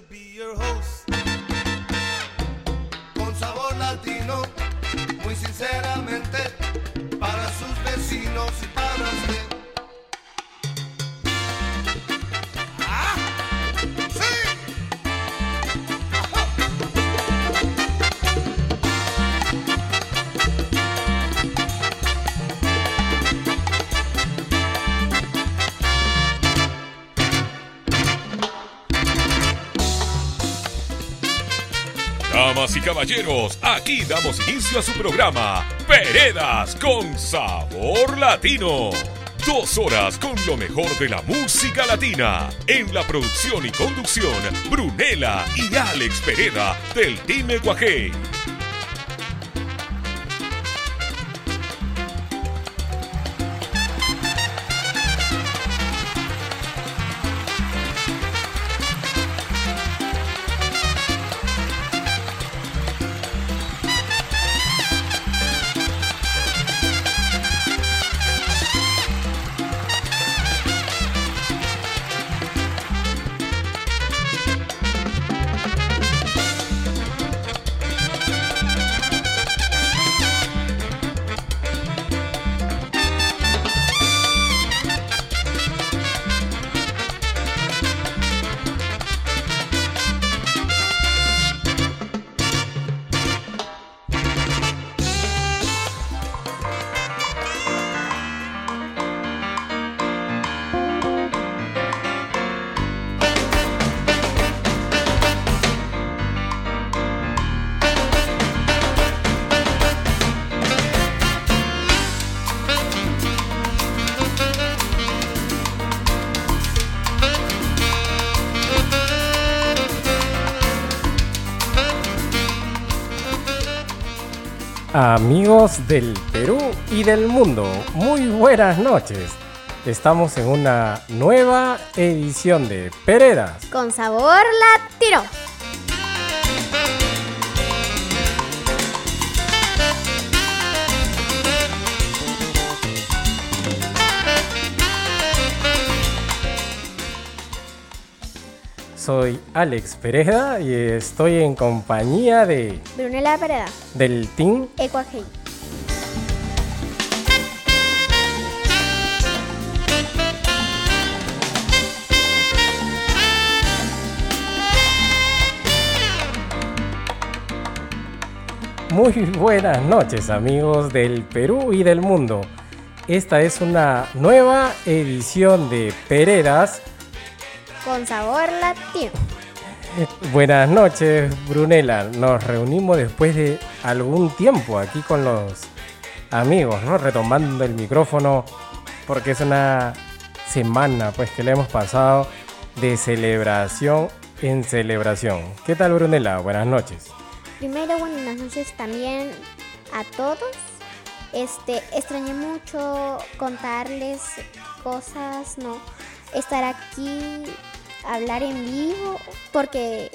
be caballeros, aquí damos inicio a su programa Veredas con Sabor Latino. Dos horas con lo mejor de la música latina. En la producción y conducción, Brunela y Alex Pereda del Team Guajé. Amigos del Perú y del mundo, muy buenas noches. Estamos en una nueva edición de Peredas. Con sabor latino. Soy Alex Pereda y estoy en compañía de Brunela Pereda. Del Team Ecuajei. Muy buenas noches amigos del Perú y del mundo. Esta es una nueva edición de Peredas. Con sabor latino. Buenas noches Brunela. Nos reunimos después de algún tiempo aquí con los amigos, ¿no? Retomando el micrófono porque es una semana pues que le hemos pasado de celebración en celebración. ¿Qué tal Brunela? Buenas noches. Primero, buenas noches también a todos. Este, extrañé mucho contarles cosas, ¿no? Estar aquí, hablar en vivo, porque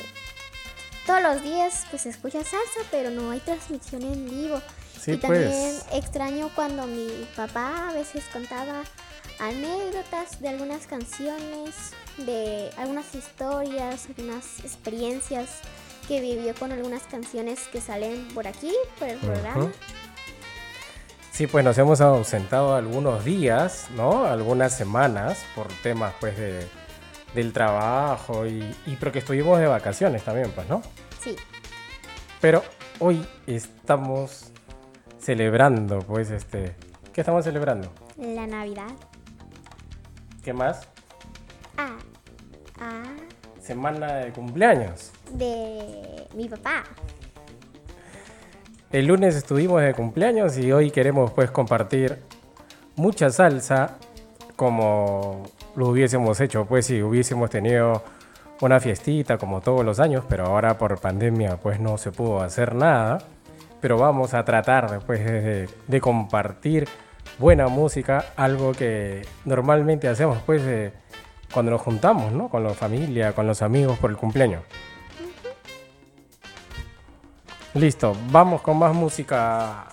todos los días pues escucha salsa, pero no hay transmisión en vivo. Sí, y también pues. extraño cuando mi papá a veces contaba anécdotas de algunas canciones, de algunas historias, algunas experiencias que vivió con algunas canciones que salen por aquí, por el programa. Ujú. Sí, pues nos hemos ausentado algunos días, ¿no? Algunas semanas por temas pues de, del trabajo y, y porque estuvimos de vacaciones también, pues, ¿no? Sí, Pero hoy estamos celebrando, pues, este... ¿Qué estamos celebrando? la Navidad. ¿Qué más? Ah, ah, Semana de cumpleaños. de mi papá. El lunes estuvimos de cumpleaños y hoy queremos pues compartir mucha salsa como lo hubiésemos hecho, pues si hubiésemos tenido una fiestita como todos los años, pero ahora por pandemia pues no se pudo hacer nada. pero vamos a tratar después de, compartir buena música, algo que normalmente hacemos pues de cuando nos juntamos, ¿no? Con la familia, con los amigos por el cumpleaños. Listo, vamos con más música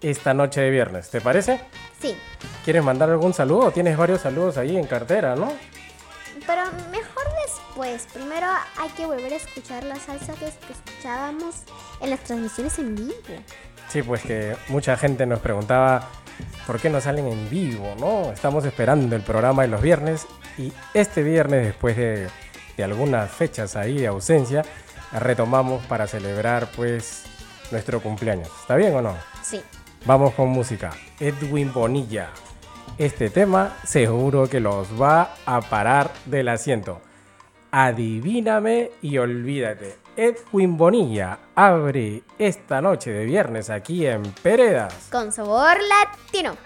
esta noche de viernes, ¿te parece? Sí, ¿Quieres mandar algún saludo? Tienes varios saludos ahí en cartera, ¿no? pero mejor después. Primero hay que volver a escuchar la salsa que, escuchábamos en las transmisiones en vivo. Sí, pues que mucha gente nos preguntaba por qué no salen en vivo, ¿no? Estamos esperando el programa de los viernes y este viernes, después de, de algunas fechas ahí de ausencia, retomamos para celebrar pues nuestro cumpleaños. ¿Está bien o no? Sí. Vamos con música. Edwin Bonilla. Este tema seguro que los va a parar del asiento. Adivíname y olvídate. Edwin Bonilla abre esta noche de viernes aquí en Peredas. Con sabor latino.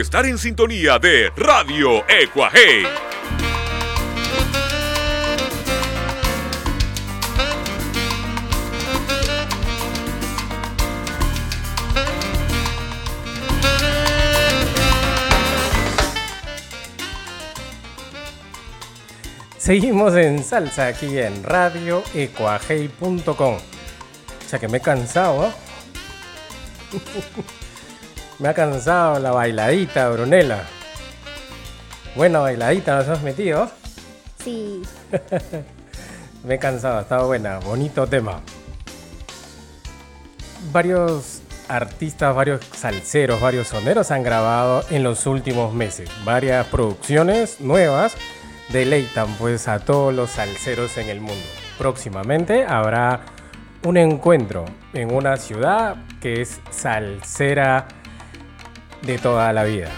Estar en sintonía de Radio Ecuaje. Seguimos en salsa aquí en radioecuajei.com. O sea que me he cansado. me ha cansado la bailadita, Brunela. Buena bailadita nos has metido. Sí. Me he cansado, ha estado buena, bonito tema. Varios artistas, varios salseros, varios soneros han grabado en los últimos meses. Varias producciones nuevas deleitan pues a todos los salseros en el mundo. Próximamente habrá un encuentro en una ciudad que es salsera de toda la vida.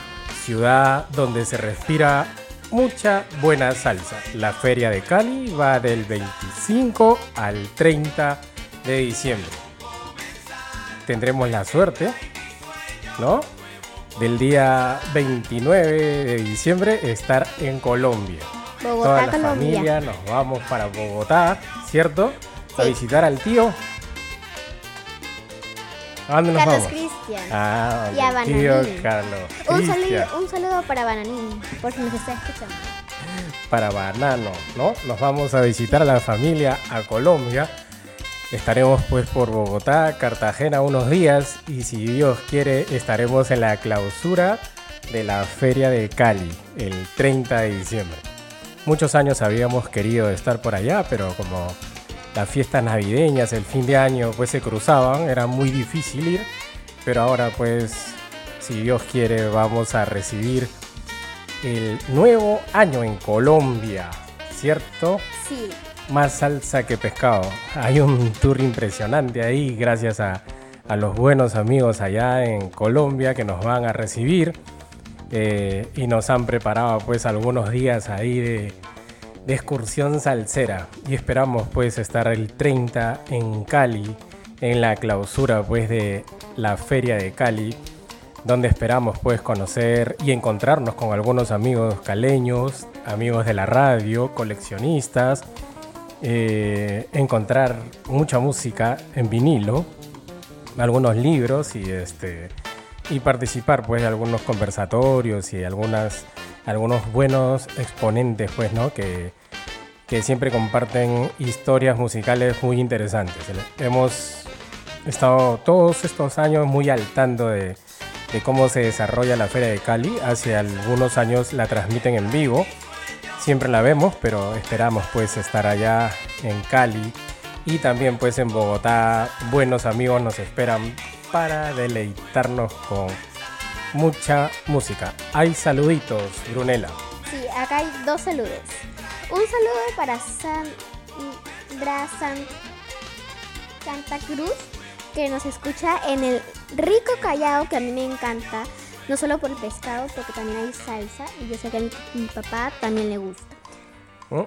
Ciudad donde se respira mucha buena salsa. La feria de Cali va del 25 al 30 de diciembre. Tendremos la suerte, ¿no? Del día 29 de diciembre estar en Colombia. Toda Bogotá, la Colombia. familia nos vamos para Bogotá, ¿cierto? A visitar al tío. ¿A dónde nos Carlos vamos? Cristian. Ah, Y a tío Bananín. Carlos. Un Cristian. saludo, un saludo para Bananín, por si nos está escuchando. para Banano, ¿no? Nos vamos a visitar a la familia a Colombia. Estaremos pues por Bogotá, Cartagena unos días y si Dios quiere estaremos en la clausura de la Feria de Cali el 30 de diciembre. Muchos años habíamos querido estar por allá, pero como las fiestas navideñas, el fin de año pues se cruzaban, era muy difícil ir, pero ahora pues si Dios quiere vamos a recibir el nuevo año en Colombia, ¿cierto? Sí. Más salsa que pescado. Hay un tour impresionante ahí gracias a, a los buenos amigos allá en Colombia que nos van a recibir eh, y nos han preparado pues algunos días ahí de, de excursión salsera. Y esperamos pues estar el 30 en Cali en la clausura pues de la feria de Cali donde esperamos pues conocer y encontrarnos con algunos amigos caleños, amigos de la radio, coleccionistas, eh, encontrar mucha música en vinilo, algunos libros y este y participar pues de algunos conversatorios y algunas algunos buenos exponentes pues no que que siempre comparten historias musicales muy interesantes. Hemos estado todos estos años muy al tanto de, de cómo se desarrolla la Feria de Cali. Hace algunos años la transmiten en vivo. Siempre la vemos, pero esperamos pues estar allá en Cali y también pues en Bogotá. Buenos amigos nos esperan para deleitarnos con mucha música. Hay saluditos, Brunela. Sí, acá hay dos saludos. Un saludo para Sandra San- Santa Cruz, que nos escucha en el rico Callao, que a mí me encanta. No solo por el pescado, porque también hay salsa. Y yo sé que a mi, mi papá también le gusta.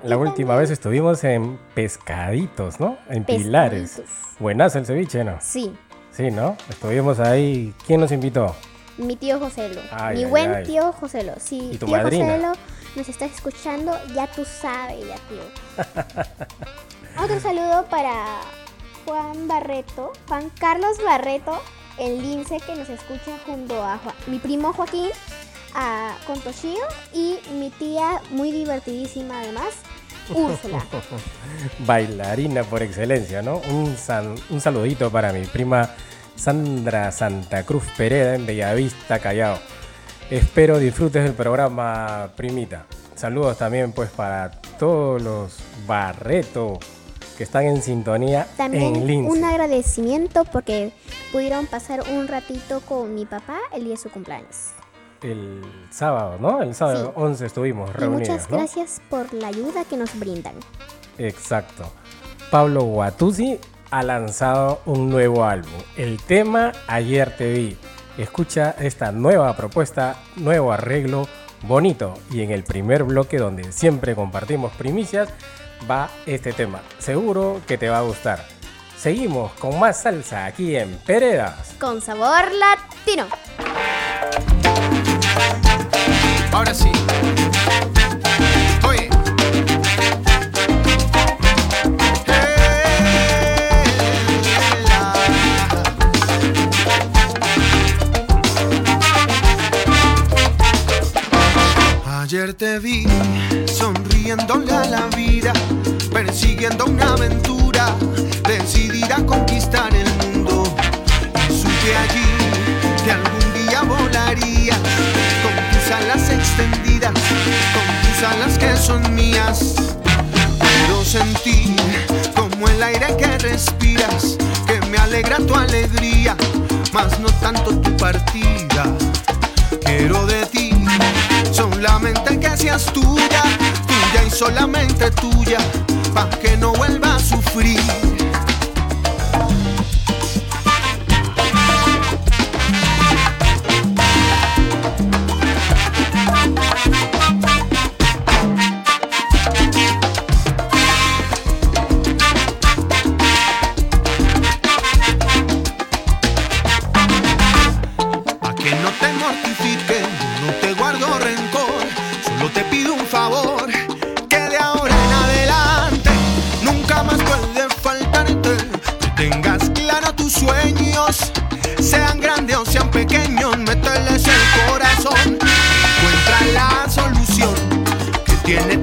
La última vez estuvimos en Pescaditos, ¿no? En Pilares. Buenas el ceviche, ¿no? Sí, Sí, ¿no? Estuvimos ahí. ¿Quién nos invitó? Mi tío Joselo. Ay, mi ay, buen ay. tío Joselo. Sí, ¿Y tu tío madrina? Joselo nos está escuchando, ya tú sabes, ya tío. Otro saludo para Juan Barreto, Juan Carlos Barreto, el lince que nos escucha junto a Juan- mi primo Joaquín, a, con Toshio y mi tía muy divertidísima además, Úrsula. Bailarina por excelencia, ¿no? Un, san- un saludito para mi prima Sandra Santa Cruz Pereda en Bellavista, Callao. Espero disfrutes del programa, primita. Saludos también pues para todos los Barreto que están en sintonía en También Lince. un agradecimiento porque pudieron pasar un ratito con mi papá el día de su cumpleaños. El sábado, ¿no? El sábado Sí. 11 estuvimos Y reunidos, muchas ¿no? gracias por la ayuda que nos brindan. Exacto. Pablo Guatuzzi ha lanzado un nuevo álbum. El tema Ayer te vi. Escucha esta nueva propuesta, nuevo arreglo bonito. Y en el primer bloque donde siempre compartimos primicias va este tema. Seguro que te va a gustar. Seguimos con más salsa aquí en Peredas. Con sabor latino. Ahora sí. Ayer te vi sonriéndole a la vida, persiguiendo una aventura, decidida a conquistar el mundo. Supe allí que algún día volaría con tus alas extendidas, con tus alas que son mías. Puedo sentir como el aire que respiras, que me alegra tu alegría, mas no tanto tu partida. Quiero de ti solamente que seas tuya, tuya y solamente tuya, pa' que no vuelva a sufrir. tus sueños, sean grandes o sean pequeños, mételes el corazón. Encuentra la solución que tiene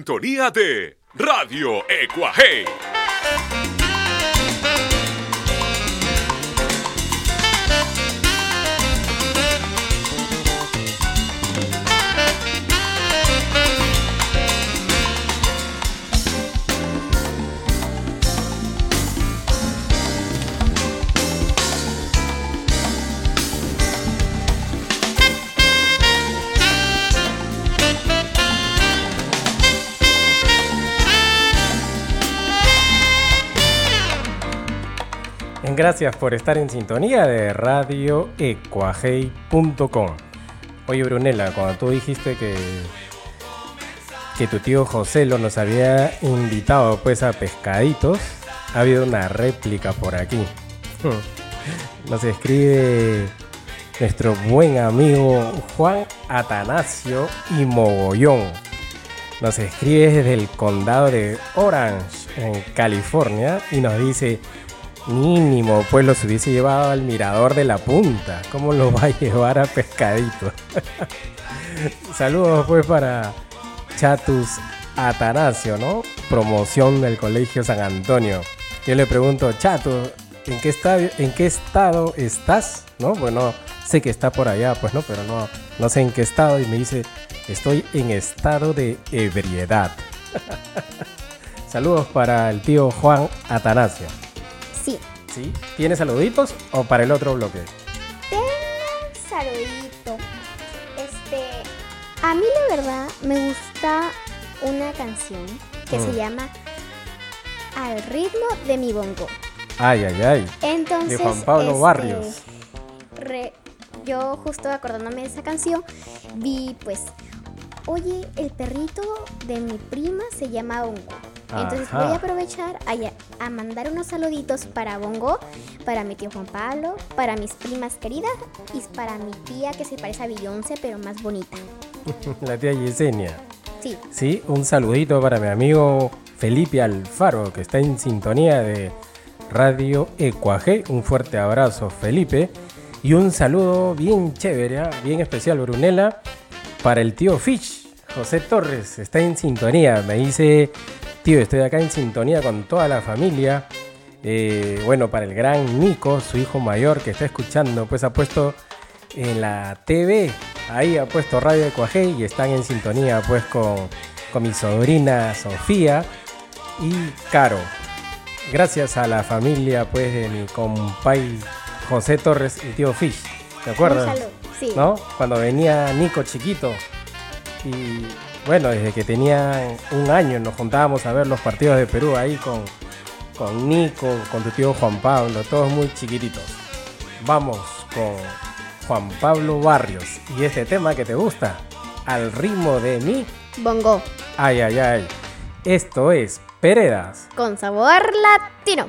sintonía de Radio Ecuaje. Gracias por estar en sintonía de radioecuajei.com. Oye, Brunella, cuando tú dijiste que, que tu tío José lo nos había invitado pues a pescaditos, ha habido una réplica por aquí. Nos escribe nuestro buen amigo Juan Atanasio y Mogollón. Nos escribe desde el condado de Orange, en California, y nos dice, mínimo, pues los hubiese llevado al mirador de la punta. ¿Cómo lo va a llevar a pescadito? Saludos pues para Chatus Atanasio, ¿no? Promoción del Colegio San Antonio. Yo le pregunto, Chato, ¿en qué, estado, ¿en qué estado estás? ¿No? Bueno, sé que está por allá, pues no, pero no, no sé en qué estado. Y me dice, estoy en estado de ebriedad. Saludos para el tío Juan Atanasio. Sí, ¿Sí? ¿Tiene saluditos o para el otro bloque? tengo un saludito. Este, a mí la verdad me gusta una canción que Mm. se llama Al ritmo de mi bongo. Ay, ay, ay. Entonces, De Juan Pablo este, Barrios. re- yo justo acordándome de esa canción, vi pues, oye, el perrito de mi prima se llama Bongo. Entonces Ajá. voy a aprovechar a, a mandar unos saluditos para Bongo, para mi tío Juan Pablo, para mis primas queridas y para mi tía que se parece a Beyoncé pero más bonita. La tía Yesenia. Sí, Sí, un saludito para mi amigo Felipe Alfaro, que está en sintonía de Radio Ecuaje. Un fuerte abrazo, Felipe. Y un saludo bien chévere, ¿ah? bien especial, Brunella, para el tío Fish. José Torres está en sintonía. Me dice, tío, estoy acá en sintonía con toda la familia. Eh, bueno, para el gran Nico, su hijo mayor que está escuchando, pues ha puesto en la TV, ahí ha puesto Radio de Cuajé y están en sintonía pues con, con mi sobrina Sofía y Caro. Gracias a la familia pues de mi compay José Torres y tío Fish. ¿Te acuerdas? Sí. ¿no? Cuando venía Nico chiquito. Y bueno, desde que tenían un año nos juntábamos a ver los partidos de Perú ahí con, con Nico, con tu tío Juan Pablo, todos muy chiquititos. Vamos con Juan Pablo Barrios y este tema que te gusta, al ritmo de mi... Bongo, Ay, ay, ay. Esto es Peredas. con sabor latino.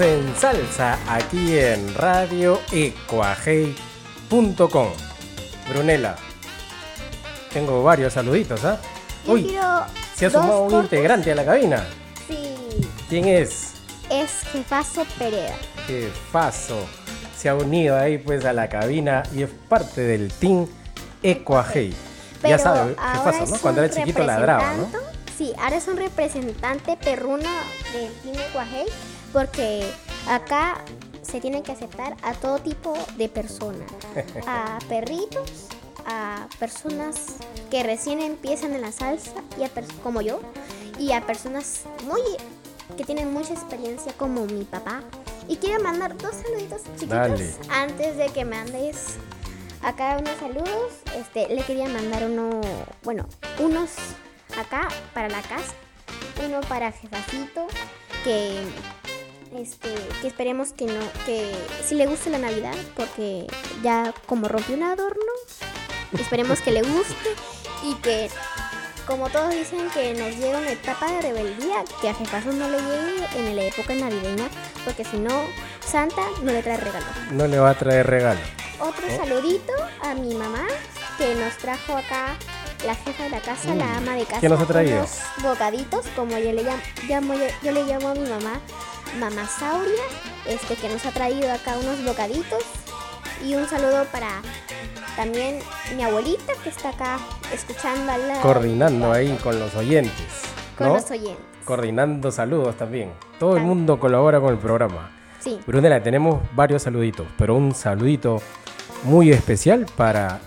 En salsa aquí en Radio radioecuajei.com. Brunela, tengo varios saluditos, ¿ah? Uy, se ha sumado un integrante a la cabina. Sí, ¿Quién es? es Jefazo Pereda. Jefazo. Se ha unido ahí pues a la cabina y es parte del team Ecuajei. Ya Pero sabe, ahora Jefazo, ¿no? Cuando era chiquito ladraba, ¿no? Sí, ahora es un representante perruno del Team Ecuajei porque acá se tiene que aceptar a todo tipo de personas. A perritos, a personas que recién empiezan en la salsa, y a como yo, y a personas muy que tienen mucha experiencia como mi papá. Y quiero mandar dos saluditos chiquitos Dale. antes de que mandes acá unos saludos. Este, le quería mandar uno, bueno, unos acá para la casa, uno para Jefacito, que este, que esperemos que no, que si le guste la Navidad, porque ya como rompió un adorno, esperemos que le guste y que como todos dicen que nos llega una etapa de rebeldía, que a Jefazo no le llegue en la época navideña, porque si no, Santa no le trae regalo. No le va a traer regalo. Otro saludito a mi mamá que nos trajo acá la jefa de la casa, la ama de casa. ¿Qué nos ha traído? unos bocaditos, como yo le llamo, llamo- yo le llamo a mi mamá, mamá Sauria, este que nos ha traído acá unos bocaditos. Y un saludo para también mi abuelita que está acá escuchando al lado. Coordinando ahí con los oyentes. Con los oyentes. Coordinando saludos también. Todo el mundo colabora con el programa. Sí. Brunela, tenemos varios saluditos, pero un saludito muy especial para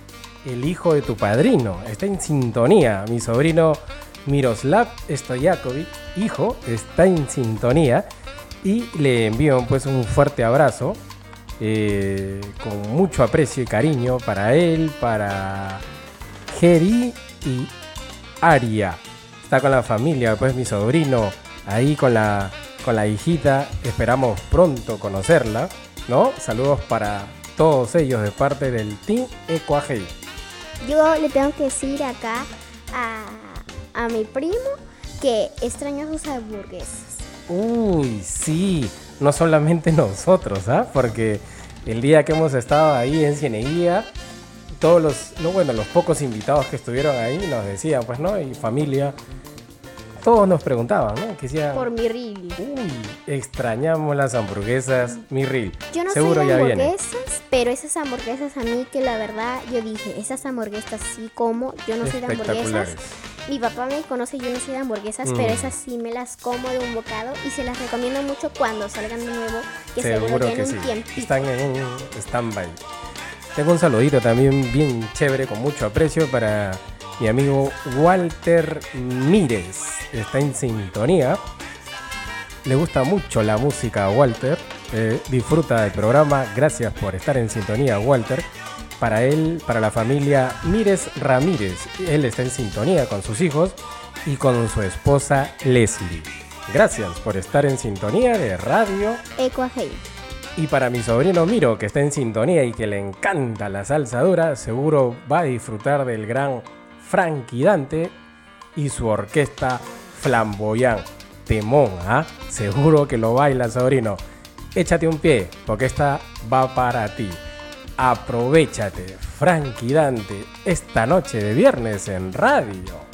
el hijo de tu padrino. Está en sintonía. Mi sobrino Miroslav Stojakovic, hijo, está en sintonía. Y le envío pues un fuerte abrazo. eh, con mucho aprecio y cariño para él, para Geri y Aria. Está con la familia, pues mi sobrino, ahí con la, con la hijita. Esperamos pronto conocerla, ¿no? Saludos para todos ellos de parte del Team Ecuajei. Yo le tengo que decir acá a, a mi primo que extraño sus hamburguesas. Uy, sí, no solamente nosotros, ¿ah? Porque el día que hemos estado ahí en Cieneguía, todos los, no, bueno, los pocos invitados que estuvieron ahí nos decían, pues, ¿no? Y familia, todos nos preguntaban, ¿no? Que decían, Por mi reel. uy, extrañamos las hamburguesas, mi reel. Yo no Seguro soy de ya viene. hamburguesas, pero esas hamburguesas a mí que la verdad yo dije, esas hamburguesas sí como, yo no soy de hamburguesas. Mi papá me conoce, yo no soy de hamburguesas, Mm. pero esas sí me las como de un bocado y se las recomiendo mucho cuando salgan de nuevo, que seguro, Seguro que sí. un tiempito. Están en un stand-by. Tengo un saludito también bien chévere, con mucho aprecio para mi amigo Walter Mírez. Está en sintonía. Le gusta mucho la música a Walter. eh, disfruta del programa. Gracias por estar en sintonía, Walter. Para él, para la familia Mírez Ramírez. Él está en sintonía con sus hijos y con su esposa Leslie. Gracias por estar en sintonía de radio Ecuajei. y para mi sobrino Miro, que está en sintonía y que le encanta la salsa dura, seguro va a disfrutar del gran Frankie Dante y su orquesta flamboyán. Temón, ¿ah? Seguro que lo baila, sobrino. Échate un pie, porque esta va para ti. Aprovechate, Frankie Dante, esta noche de viernes en radio.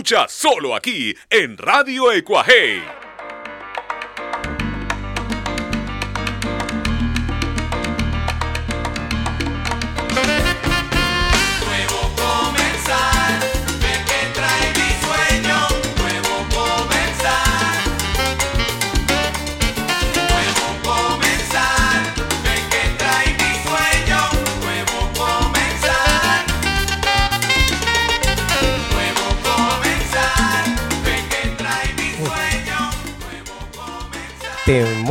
Escucha solo aquí en Radio Ecuaje.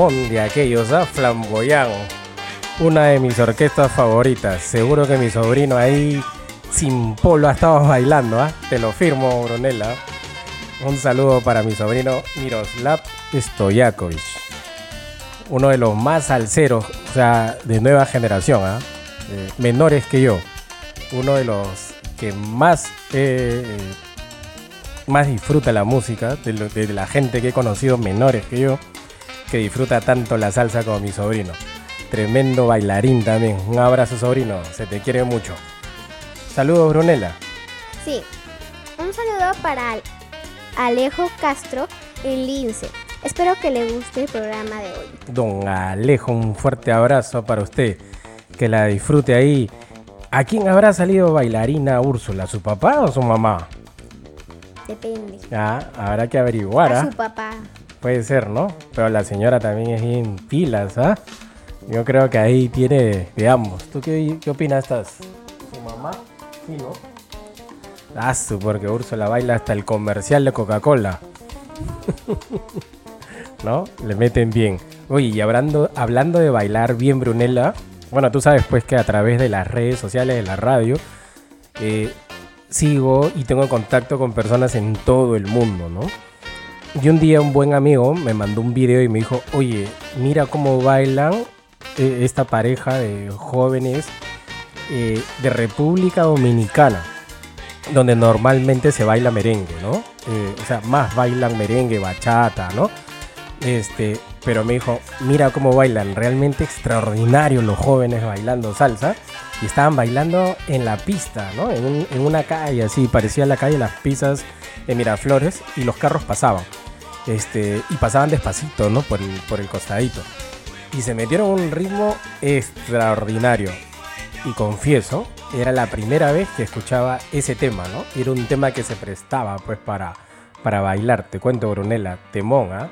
De aquellos, ¿ah? Flamboyán. Una de mis orquestas favoritas. Seguro que mi sobrino ahí sin polo ha estado bailando, ¿ah? Te lo firmo, Brunella. Un saludo para mi sobrino Miroslav Stojakovic. Uno de los más salseros, o sea, de nueva generación, ¿ah? Eh, menores que yo. Uno de los que más, eh, más disfruta la música, de la gente que he conocido menores que yo que disfruta tanto la salsa como mi sobrino. Tremendo bailarín también. Un abrazo, sobrino. Se te quiere mucho. Saludos, Brunella. Sí. Un saludo para Al- Alejo Castro en Lince. Espero que le guste el programa de hoy. Don Alejo, un fuerte abrazo para usted. Que la disfrute ahí. ¿A quién habrá salido bailarina Úrsula? ¿Su papá o su mamá? Depende. Ah, habrá que averiguar, A ¿ah? su papá. Puede ser, ¿no? Pero la señora también es bien pilas, ¿ah? Yo creo que ahí tiene de ambos. ¿Tú qué, qué opinas estás? ¿Su mamá? Sí, ¿no? Ah, porque Úrsula baila hasta el comercial de Coca-Cola. ¿No? Le meten bien. Oye, y hablando, hablando de bailar bien, Brunella, bueno, tú sabes pues que a través de las redes sociales de la radio, eh, sigo y tengo contacto con personas en todo el mundo, ¿no? Y un día un buen amigo me mandó un video y me dijo, oye, mira cómo bailan eh, esta pareja de jóvenes eh, de República Dominicana, donde normalmente se baila merengue, ¿no? Eh, o sea, más bailan merengue, bachata, ¿no? Este, pero me dijo, mira cómo bailan, realmente extraordinario los jóvenes bailando salsa. Y estaban bailando en la pista, ¿no? En, un- en una calle así, parecía la calle Las Pisas de Miraflores y los carros pasaban. Este, y pasaban despacito, ¿no? Por el, por el costadito. Y se metieron un ritmo extraordinario. Y confieso, era la primera vez que escuchaba ese tema, ¿no? Era un tema que se prestaba, pues, para, para bailar. Te cuento, Brunella, temón, ¿ah?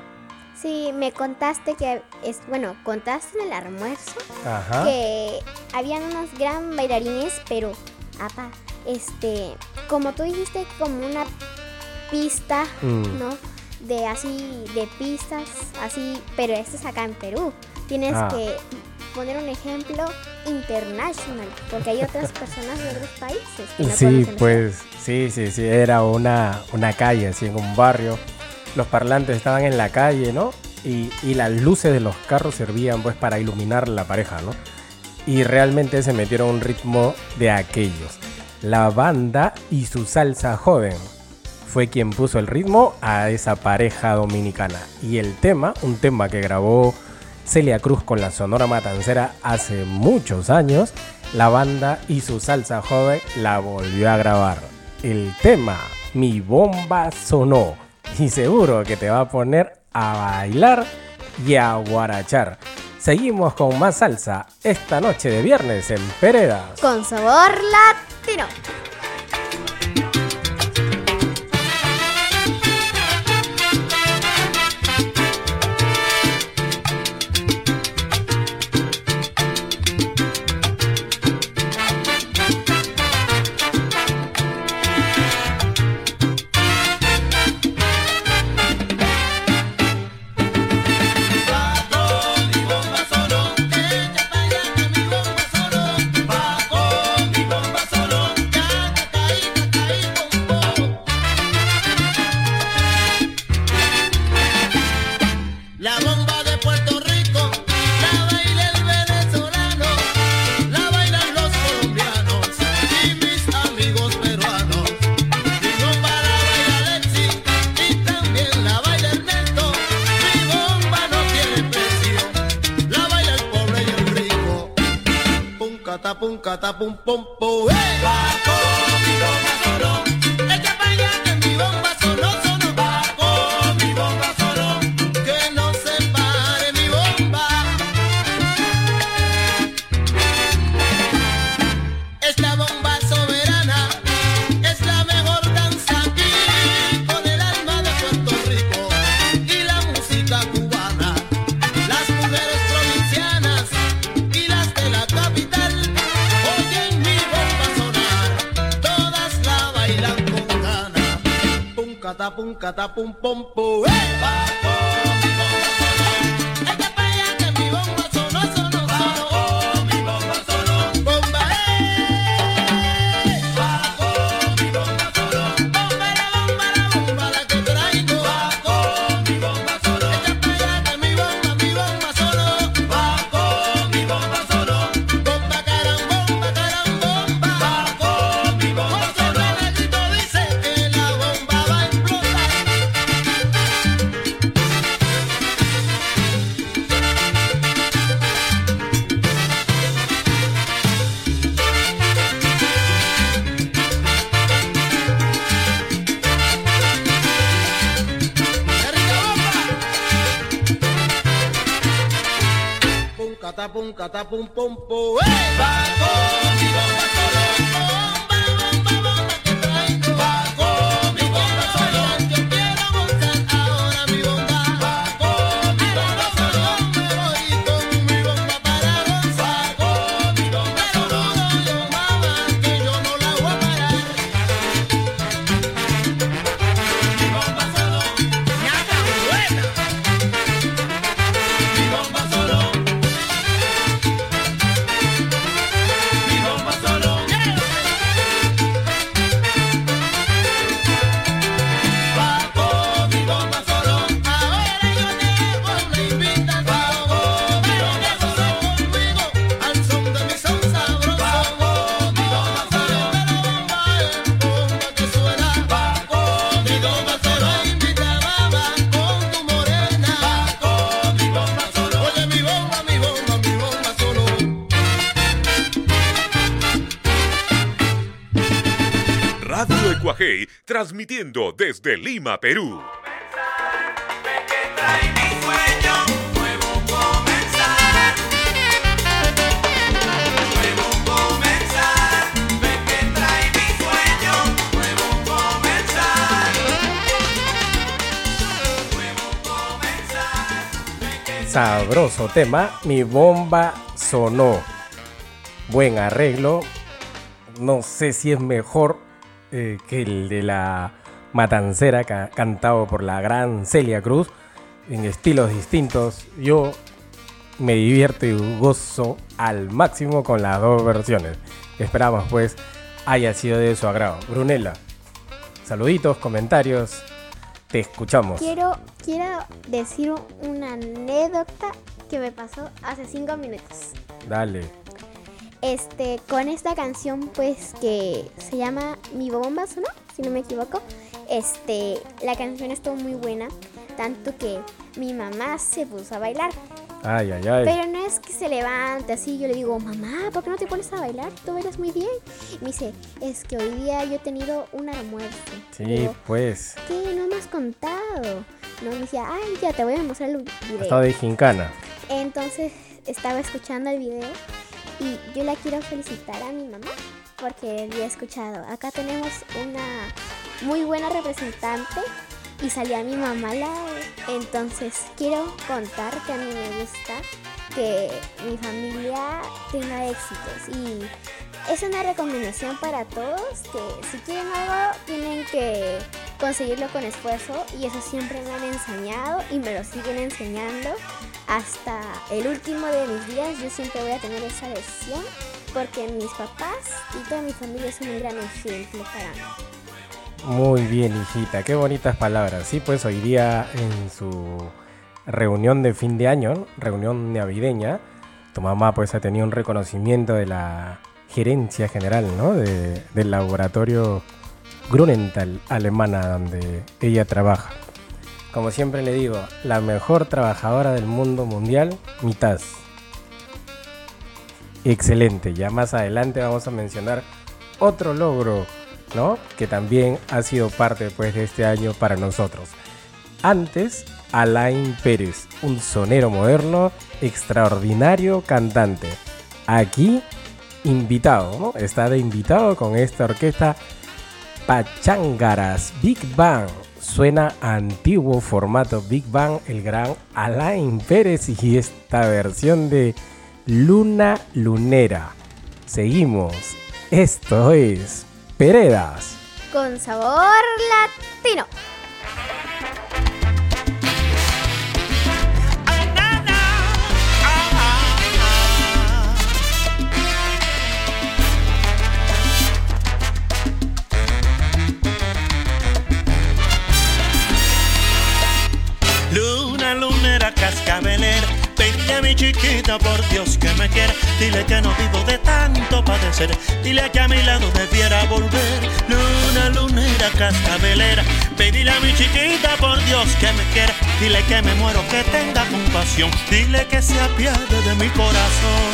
Sí, me contaste que es bueno, contaste en el almuerzo Ajá. que habían unos gran bailarines, pero apa, este, como tú dijiste, como una pista, Mm. ¿no? De así, de pistas, así, pero esto es acá en Perú. Tienes Ah. que poner un ejemplo international, porque hay otras personas de otros países que no Sí, pues, sí, sí, sí, era una, una calle, así, en un barrio. Los parlantes estaban en la calle, ¿no? Y, y las luces de los carros servían, pues, para iluminar la pareja, ¿no? Y realmente se metieron un ritmo de aquellos. La banda y su salsa joven fue quien puso el ritmo a esa pareja dominicana. Y el tema, un tema que grabó Celia Cruz con la Sonora Matancera hace muchos años, la banda y su salsa joven la volvió a grabar. El tema, Mi bomba sonó. Y seguro que te va a poner a bailar y a guarachar. Seguimos con más salsa esta noche de viernes en Peredas. Con sabor latino. Pum pum pum catapum, catapum, pom, pum. ¡Eh! Catapum, pum, pum. Transmitiendo desde Lima, Perú. Sabroso tema, mi bomba sonó. Buen arreglo. No sé si es mejor eh, que el de la Matancera ca- cantado por la gran Celia Cruz en estilos distintos. Yo me divierto y gozo al máximo con las dos versiones. Esperamos pues haya sido de su agrado. Brunella, saluditos, comentarios. Te escuchamos. Quiero, quiero decir una anécdota que me pasó hace cinco minutos. Dale. Este, con esta canción, pues que se llama Mi Bomba Sonó, si no me equivoco. Este, la canción estuvo muy buena, tanto que mi mamá se puso a bailar. Ay, ay, ay. Pero no es que se levante así, yo le digo, mamá, ¿por qué no te pones a bailar? Tú bailas muy bien. Y me dice, es que hoy día yo he tenido un almuerzo. Sí, Digo, pues. ¿qué? No me has contado. No, me decía, ay, ya te voy a mostrar el video. Estado de gincana. Entonces estaba escuchando el video y yo la quiero felicitar a mi mamá porque había escuchado. Acá tenemos una muy buena representante y salía mi mamá lado. Entonces quiero contar que a mí me gusta que mi familia tenga éxitos y es una recomendación para todos que si quieren algo tienen que conseguirlo con esfuerzo y eso siempre me han enseñado y me lo siguen enseñando hasta el último de mis días yo siempre voy a tener esa lección porque mis papás y toda mi familia son un gran ejemplo para mí. Muy bien, hijita. Qué bonitas palabras. Sí, pues hoy día en su reunión de fin de año, reunión navideña, tu mamá pues ha tenido un reconocimiento de la gerencia general, ¿no? De- del laboratorio Grunenthal alemana donde ella trabaja. Como siempre le digo, la mejor trabajadora del mundo mundial, mitad. Excelente, ya más adelante vamos a mencionar otro logro, ¿no? Que también ha sido parte pues de este año para nosotros. Antes, Alain Pérez, un sonero moderno, extraordinario cantante. Aquí, invitado, ¿no? Está de invitado con esta orquesta Pachangaras Big Bang. Suena antiguo formato Big Bang, el gran Alain Pérez y esta versión de Luna Lunera. Seguimos. Esto es Peredas. Con sabor latino. manera cascabeler. A mi chiquita, por Dios que me quiere. Dile que no vivo de tanto padecer. Dile que a mi lado debiera volver. Luna, lunera, cascabelera. Pedile a mi chiquita, por Dios que me quiere. Dile que me muero, que tenga compasión. Dile que se apiade de mi corazón.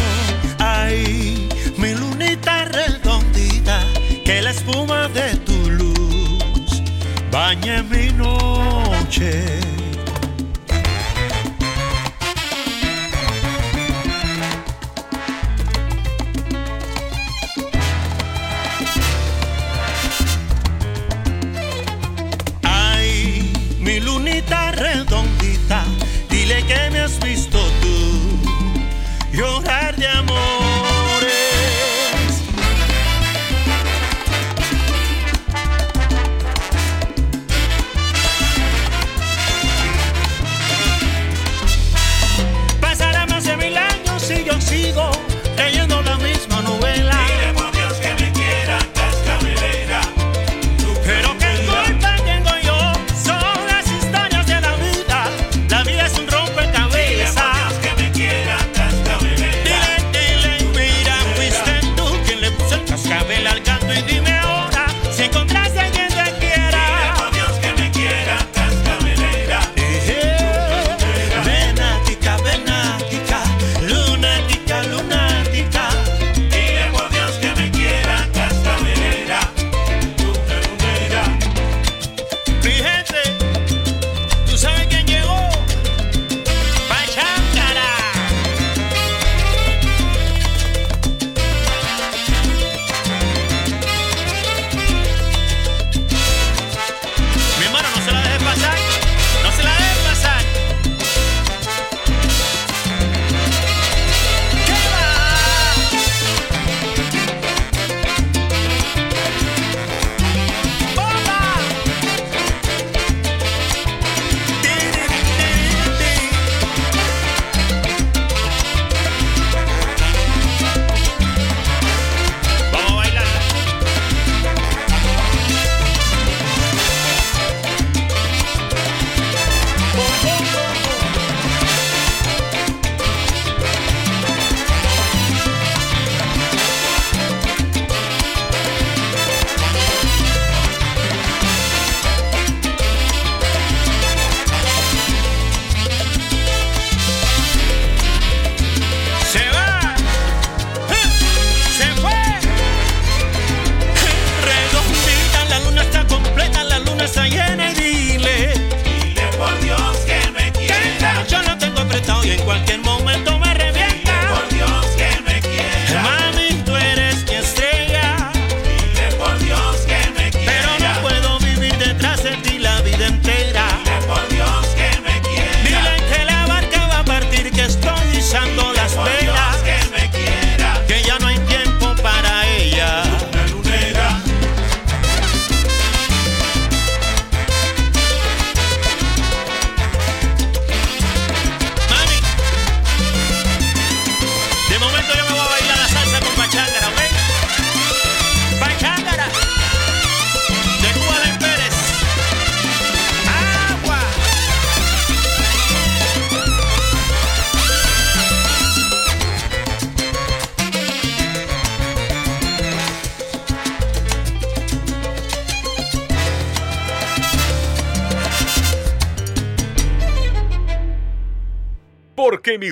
Ay, mi lunita redondita, que la espuma de tu luz bañe mi noche.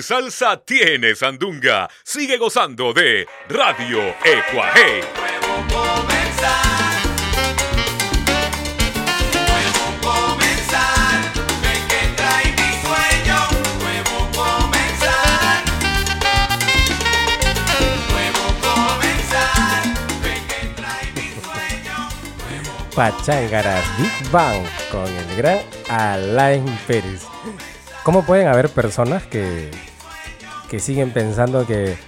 salsa tiene Sandunga. Sigue gozando de Radio Ecuaje. Pachangaras Big Bang con el gran Alain Pérez. ¿Cómo pueden haber personas que que siguen pensando que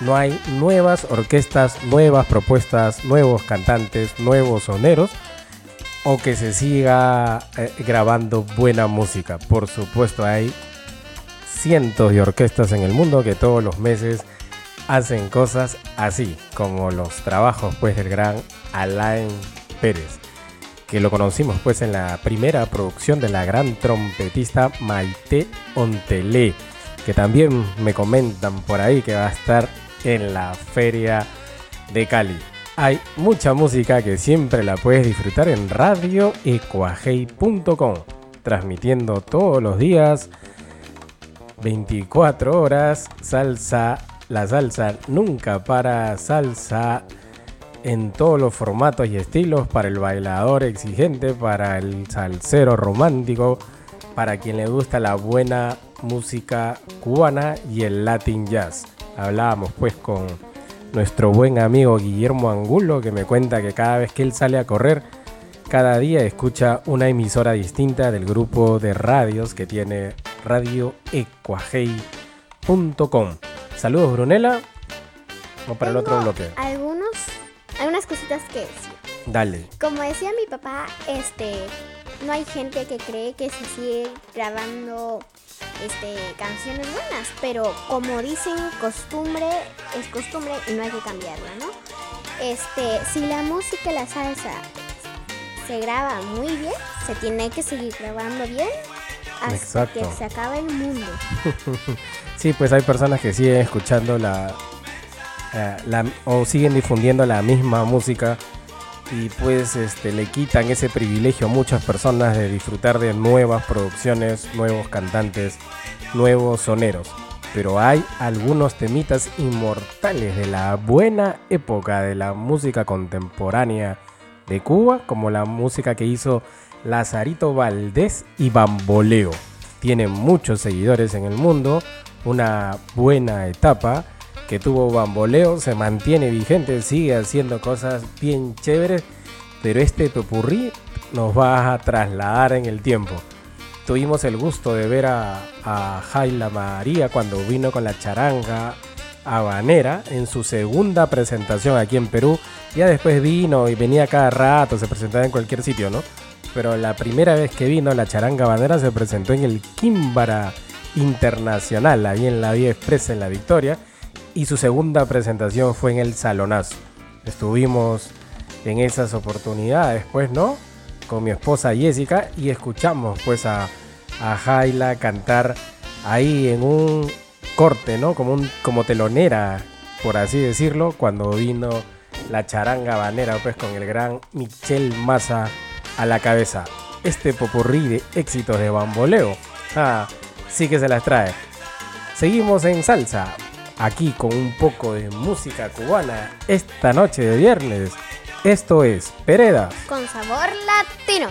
no hay nuevas orquestas, nuevas propuestas, nuevos cantantes, nuevos soneros o que se siga eh, grabando buena música. Por supuesto, hay cientos de orquestas en el mundo que todos los meses hacen cosas así, como los trabajos pues del gran Alain Pérez, que lo conocimos pues en la primera producción de la gran trompetista Maite Ontelé que también me comentan por ahí que va a estar en la feria de Cali. Hay mucha música que siempre la puedes disfrutar en radioecuajei.com, transmitiendo todos los días 24 horas, salsa, la salsa nunca para, salsa en todos los formatos y estilos, para el bailador exigente, para el salsero romántico, para quien le gusta la buena música cubana y el latin jazz. Hablábamos pues con nuestro buen amigo Guillermo Angulo que me cuenta que cada vez que él sale a correr, cada día escucha una emisora distinta del grupo de radios que tiene radioecuajei.com. Saludos, Brunella. Vamos para el otro bloque. Algunos, algunas cositas que decir. Dale. Como decía mi papá, este, no hay gente que cree que se sigue grabando este, canciones buenas, pero como dicen, costumbre es costumbre y no hay que cambiarla, ¿no? Este, si la música y la salsa se graba muy bien, se tiene que seguir grabando bien hasta Exacto. que se acabe el mundo. Sí, pues hay personas que siguen escuchando la, eh, la- o siguen difundiendo la misma música y pues este le quitan ese privilegio a muchas personas de disfrutar de nuevas producciones, nuevos cantantes, nuevos soneros. Pero hay algunos temitas inmortales de la buena época de la música contemporánea de Cuba, como la música que hizo Lazarito Valdés y Bamboleo. Tiene muchos seguidores en el mundo, una buena etapa que tuvo Bamboleo, se mantiene vigente, sigue haciendo cosas bien chéveres, pero este popurrí nos va a trasladar en el tiempo. Tuvimos el gusto de ver a, a Jaila María cuando vino con la charanga habanera en su segunda presentación aquí en Perú. Ya después vino y venía cada rato, se presentaba en cualquier sitio, ¿no? Pero la primera vez que vino la charanga habanera se presentó en el Kimbara Internacional, ahí en la Vía Expresa en la Victoria. Y su segunda presentación fue en el Salonazo. Estuvimos en esas oportunidades, pues, ¿no? Con mi esposa Jessica y escuchamos pues a, a Jaila cantar ahí en un corte, ¿no? Como, un, como telonera, por así decirlo, cuando vino la charanga banera, pues con el gran Michel Massa a la cabeza. Este popurrí de éxitos de bamboleo, ah, sí que se las trae. Seguimos en salsa, aquí con un poco de música cubana esta noche de viernes. Esto es Peredas. Con sabor latino.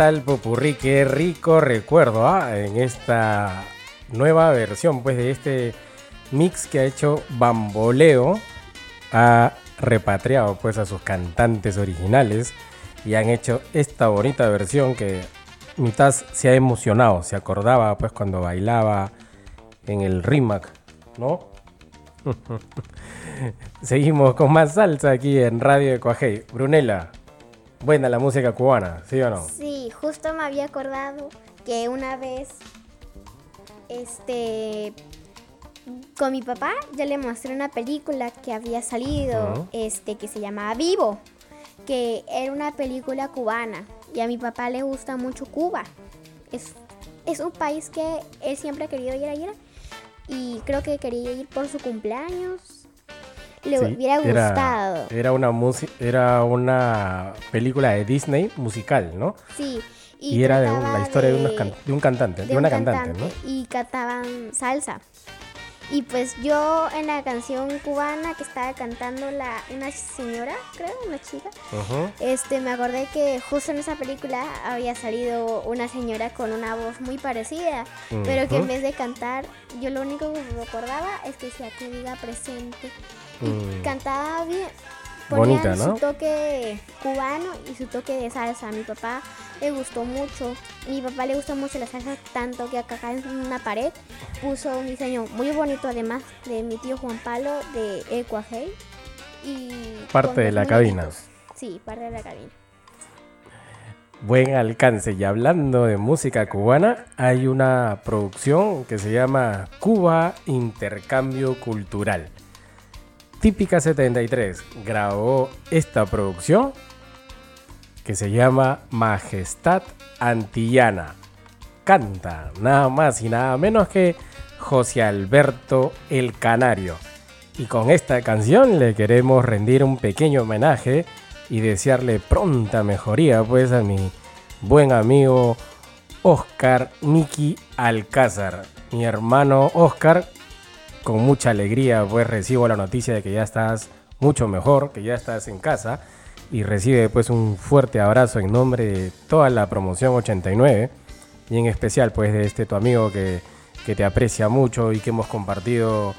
Tal Popurrí? Qué rico recuerdo ¿ah? en esta nueva versión pues de este mix que ha hecho Bamboleo. Ha repatriado pues a sus cantantes originales y han hecho esta bonita versión que mitad se ha emocionado, se acordaba pues cuando bailaba en el Rimac, ¿no? Seguimos con más salsa aquí en Radio de Coajei. Buena la música cubana, ¿sí o no? Sí, justo me había acordado que una vez, este, con mi papá yo le mostré una película que había salido, este, que se llamaba Vivo, que era una película cubana y a mi papá le gusta mucho Cuba. Es, es un país que él siempre ha querido ir a ir y creo que quería ir por su cumpleaños. Le Sí, hubiera era- gustado. Era una, musi- era una película de Disney musical, ¿no? Sí. Y, era de un- trataba la historia de, unos de- can- de un cantante, de, de una un cantante, ¿no? Y cantaban salsa. Y pues yo en la canción cubana que estaba cantando la, una señora, creo, una chica, este, me acordé que justo en esa película había salido una señora con una voz muy parecida, pero que en vez de cantar, yo lo único que recordaba es que decía que diga presente. Mm. cantaba bien. Bonita, ¿no? su toque cubano y su toque de salsa. A mi papá le gustó mucho. A mi papá le gustó mucho la salsa tanto que acá en una pared puso un diseño muy bonito además de mi tío Juan Pablo de El Cuajei. Y Parte de la cabina. Sí, parte de la cabina. Buen alcance. Y hablando de música cubana, hay una producción que se llama Cuba Intercambio Cultural. Típica 73 grabó esta producción que se llama Majestad Antillana. Canta nada más y nada menos que José Alberto el Canario. Y con esta canción le queremos rendir un pequeño homenaje y desearle pronta mejoría pues a mi buen amigo Oscar Miki Alcázar. Mi hermano Oscar, con mucha alegría pues recibo la noticia de que ya estás mucho mejor, que ya estás en casa y recibe pues un fuerte abrazo en nombre de toda la promoción 89 y en especial pues de este tu amigo que, que te aprecia mucho y que hemos compartido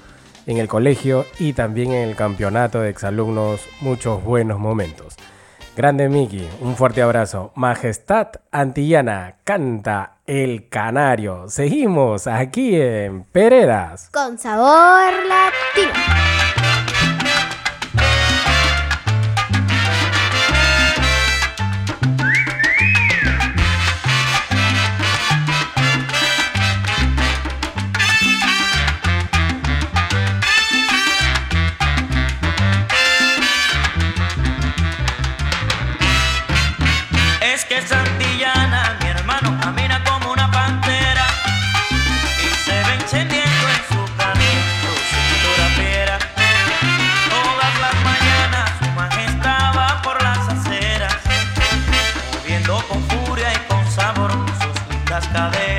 en el colegio y también en el campeonato de exalumnos muchos buenos momentos. Grande Miki, un fuerte abrazo. Majestad Antillana, canta el canario. Seguimos aquí en Peredas. Con sabor latino. vista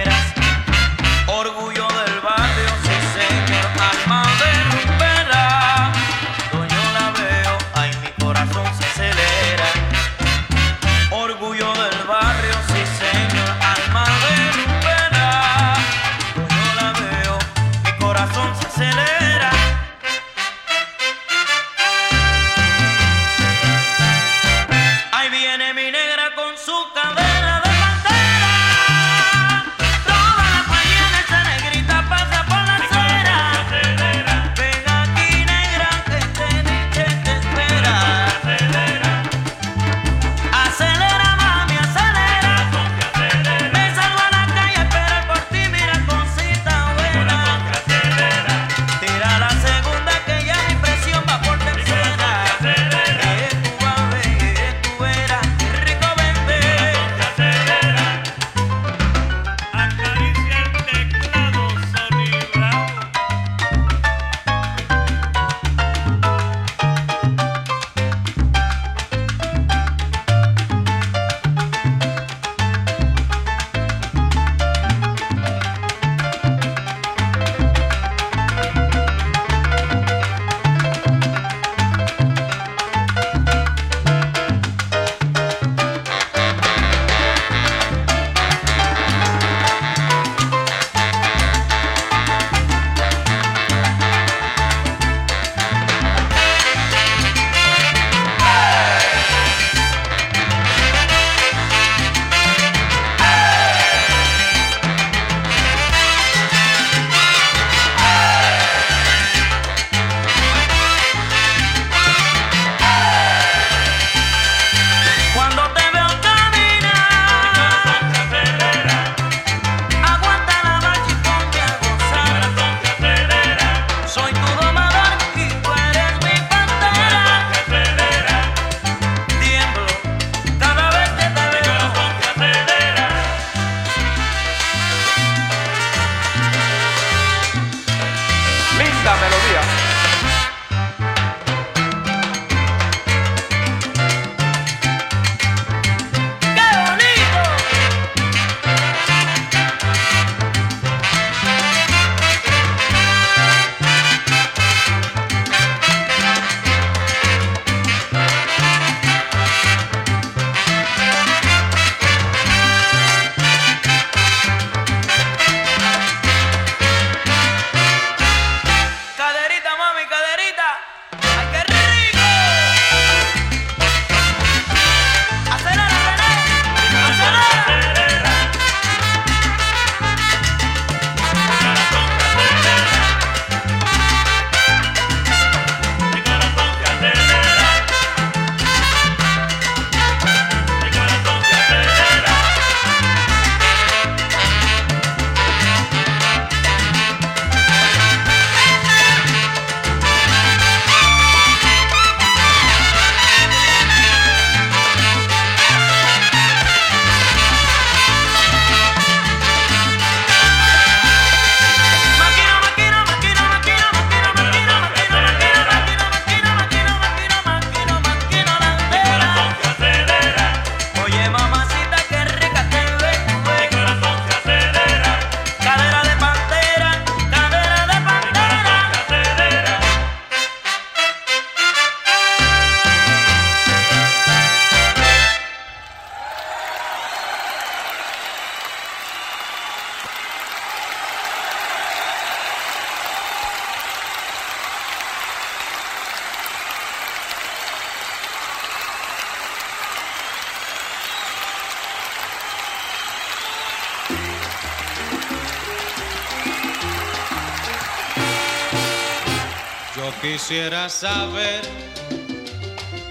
quisiera saber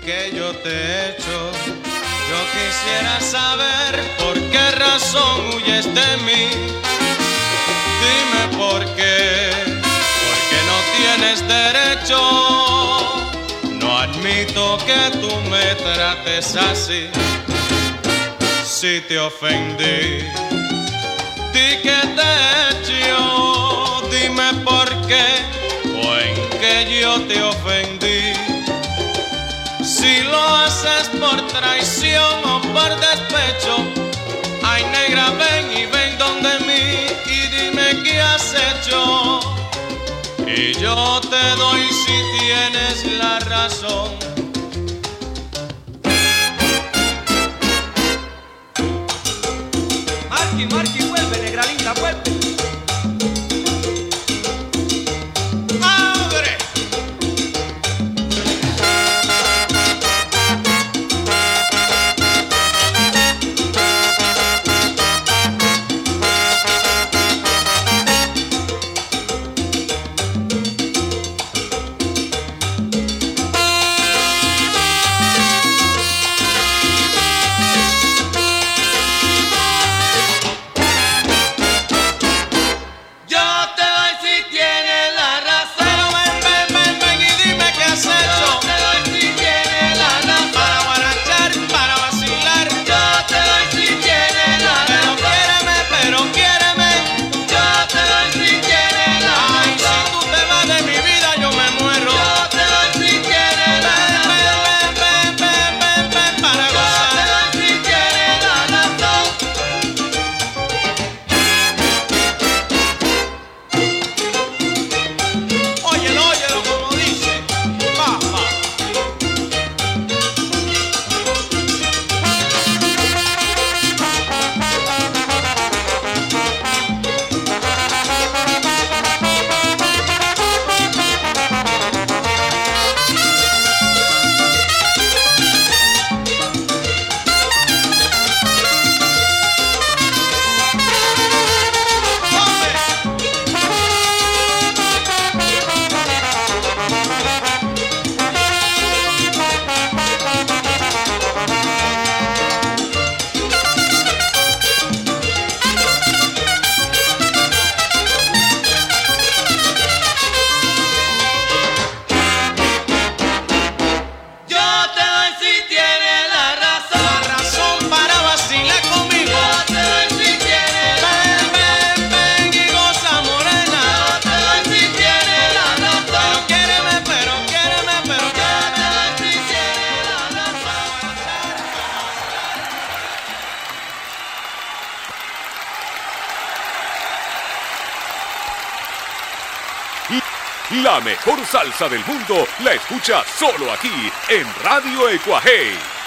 que yo te he hecho. Yo quisiera saber por qué razón huyes de mí. Dime por qué, porque no tienes derecho. No admito que tú me trates así. Si te ofendí, di que te he hecho. Dime por qué yo te ofendí. Si lo haces por traición o por despecho, ay negra, ven y ven donde mí y dime qué has hecho. Y yo te doy si tienes la razón. Del mundo la escucha solo aquí en Radio Ecuaje.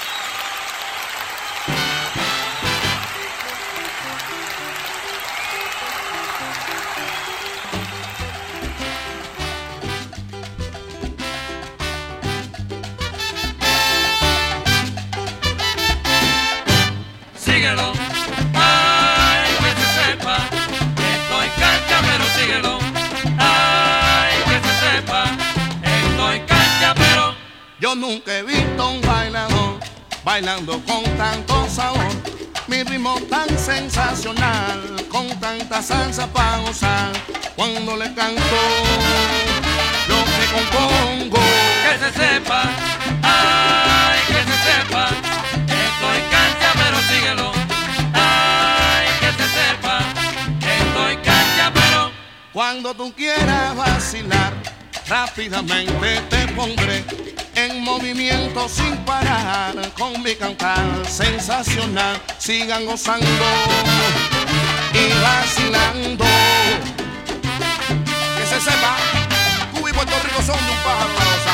Ritmo tan sensacional, con tanta salsa para gozar. Cuando le canto lo que compongo. que se sepa, ay, que se sepa, estoy cancha, pero síguelo, ay, que se sepa, estoy cancha, pero Cuando tú quieras vacilar, rápidamente te pondré en movimiento sin parar con mi cantar sensacional. Sigan gozando y vacilando. Que se sepa, Cuba y Puerto Rico son de un pájaro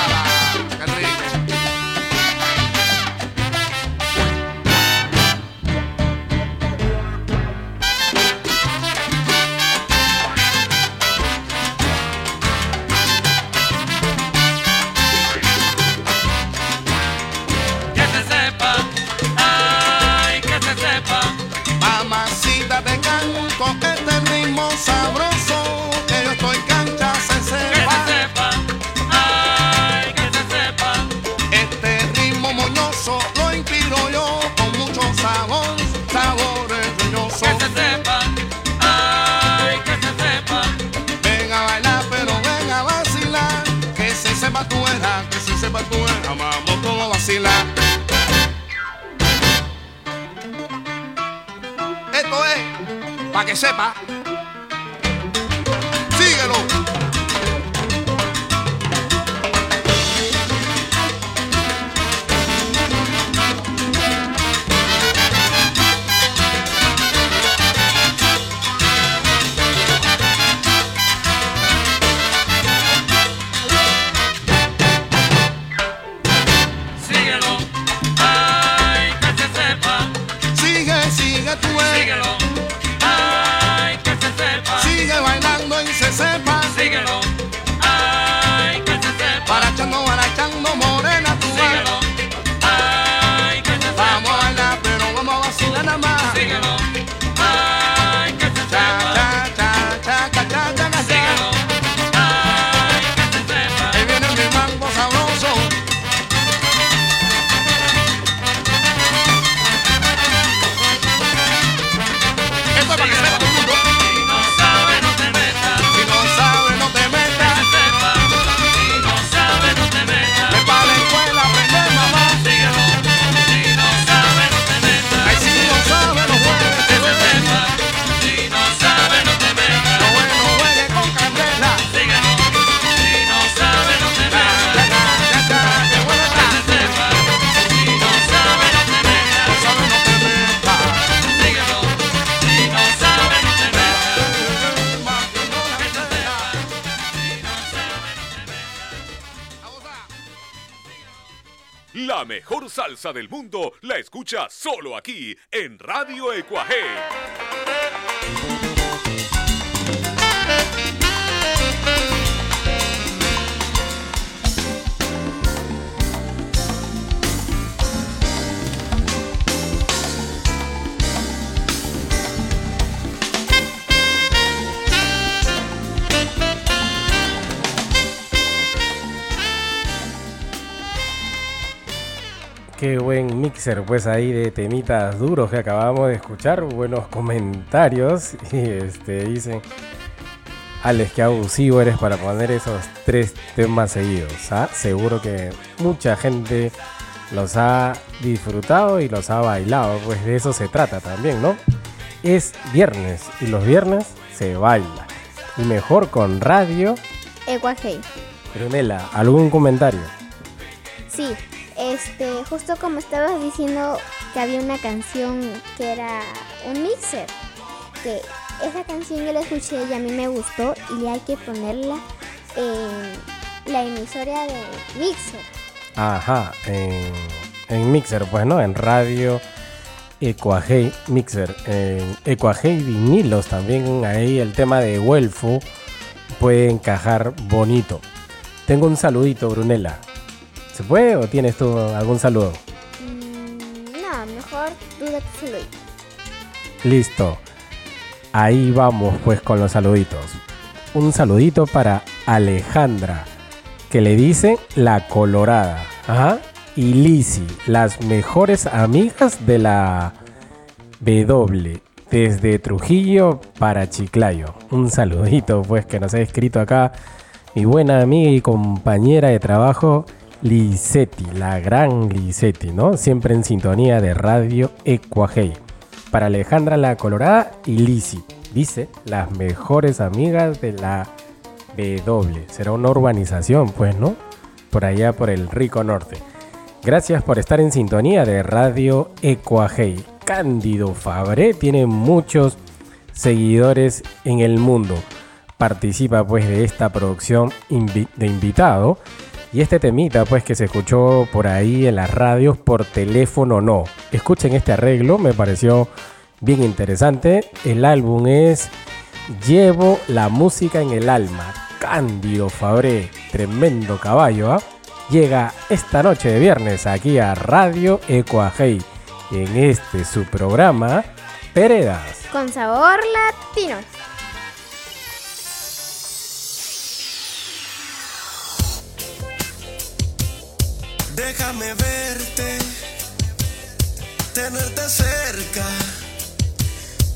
eh, amamos como vacilar. Esto es, para que sepa. Salsa del mundo la escucha solo aquí en Radio Ecuaje. Qué buen mixer, pues ahí de temitas duros que acabamos de escuchar. Buenos comentarios. Y este dicen. Alex, qué abusivo eres para poner esos tres temas seguidos. ¿ah? Seguro que mucha gente los ha disfrutado y los ha bailado. Pues de eso se trata también, ¿no? Es viernes y los viernes se baila. Y mejor con radio. Ecuajei. Brunella, ¿algún comentario? Sí, este, justo como estabas diciendo que había una canción que era un mixer, que esa canción yo la escuché y a mí me gustó y hay que ponerla en la emisora de mixer. Ajá, en, Mixer, pues, ¿no? En radio Ecuajei Mixer. En Ecuajei Vinilos también ahí el tema de Huelfo puede encajar bonito. Tengo un saludito, Brunella. ¿Se puede o tienes tú algún saludo? Mm, no, mejor tu saludito. Listo. Ahí vamos pues con los saluditos. Un saludito para Alejandra, que le dice la colorada. Ajá. Y Lizzy, las mejores amigas de la W. Desde Trujillo para Chiclayo. Un saludito pues que nos ha escrito acá mi buena amiga y compañera de trabajo Lisetti, la gran Lisetti, ¿no? Siempre en sintonía de Radio Ecuajei para Alejandra la Colorada y Lizzy. Dice, las mejores amigas de la W. Será una urbanización, pues, ¿no? Por allá, por el rico norte. Gracias por estar en sintonía de Radio Ecuajei. Cándido Fabré tiene muchos seguidores en el mundo. Participa pues de esta producción de invitado. Y este temita pues que se escuchó por ahí en las radios por teléfono no. Escuchen este arreglo, me pareció bien interesante. El álbum es Llevo la música en el alma. Cándido Fabré, tremendo caballo, ¿ah? Llega esta noche de viernes aquí a Radio Ecuajei. En este su programa, Peredas. Con sabor latino. Déjame verte, tenerte cerca,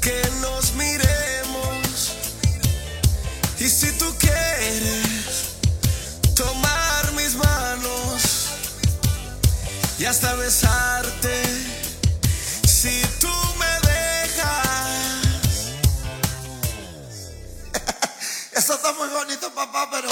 que nos miremos. Y si tú quieres tomar mis manos, y hasta besarte. Si tú me dejas. Eso está muy bonito, papá, pero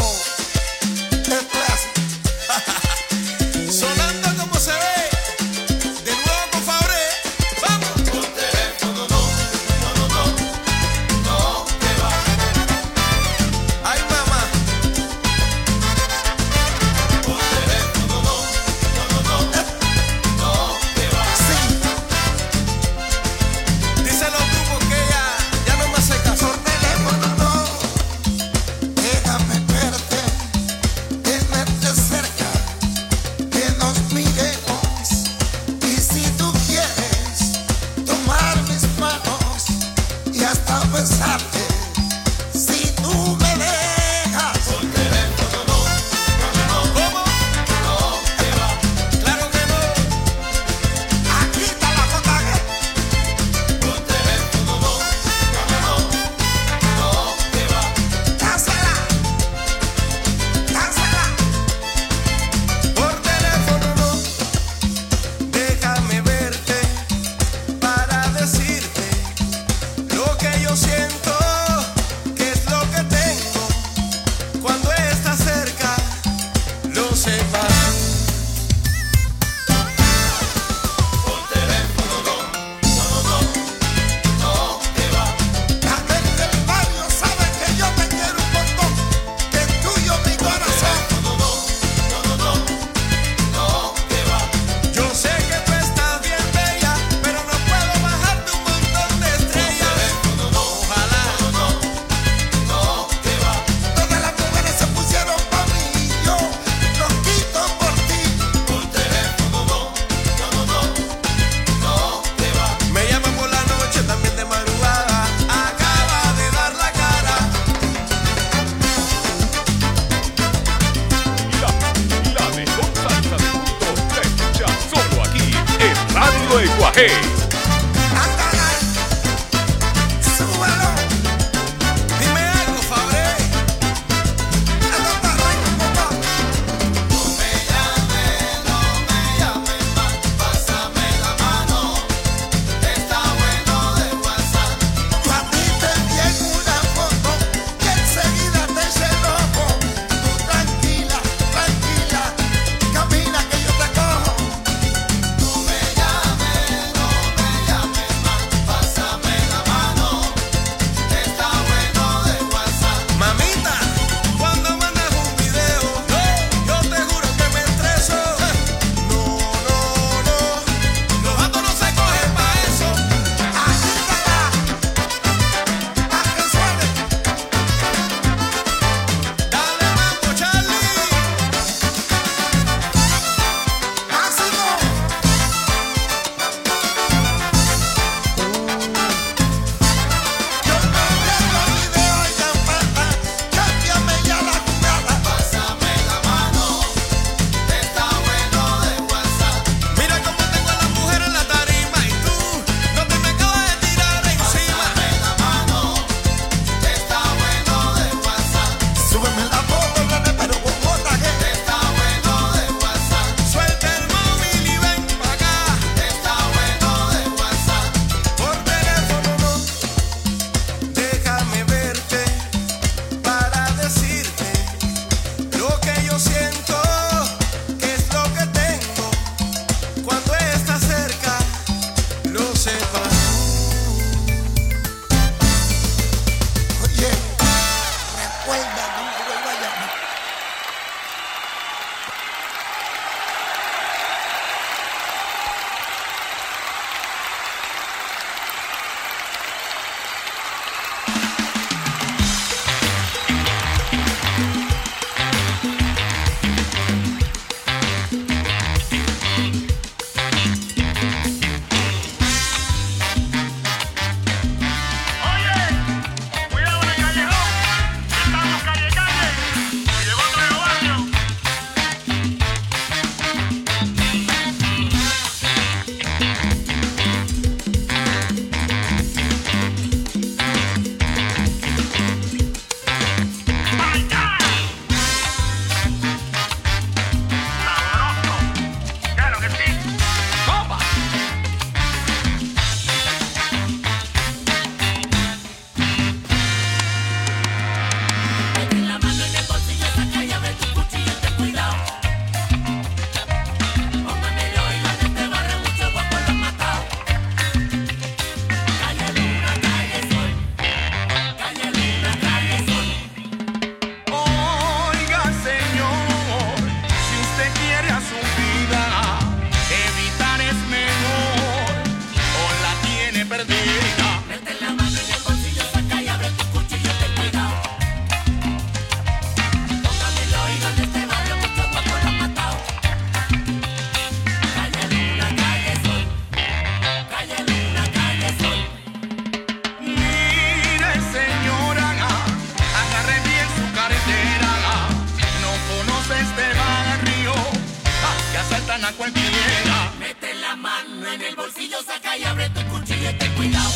cuchillo y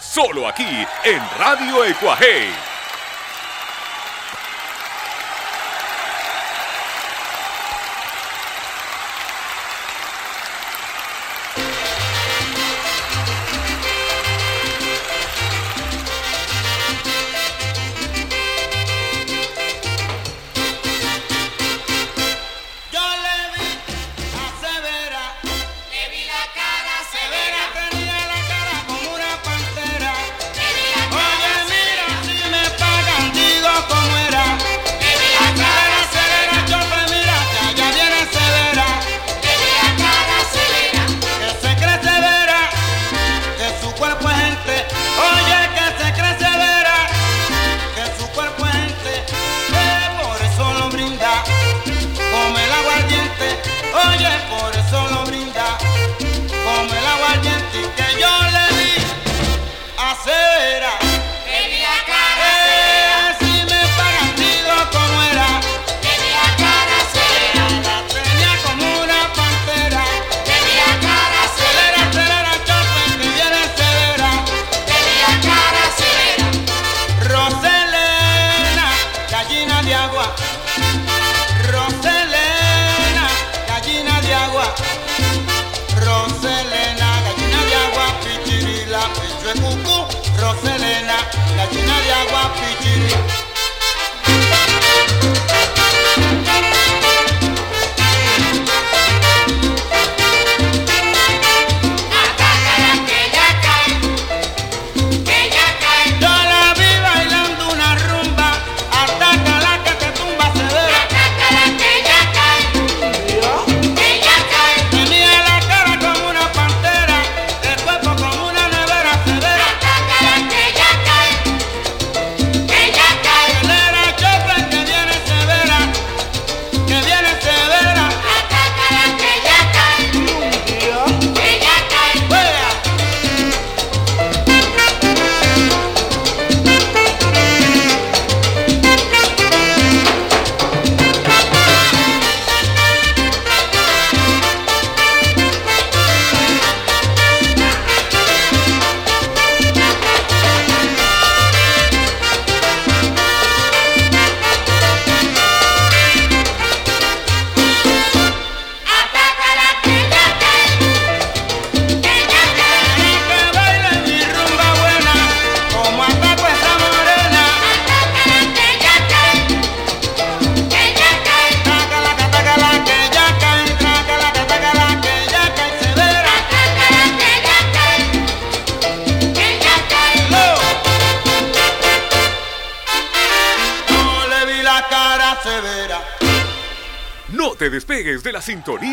solo aquí en Radio Ecuaje. Sintonía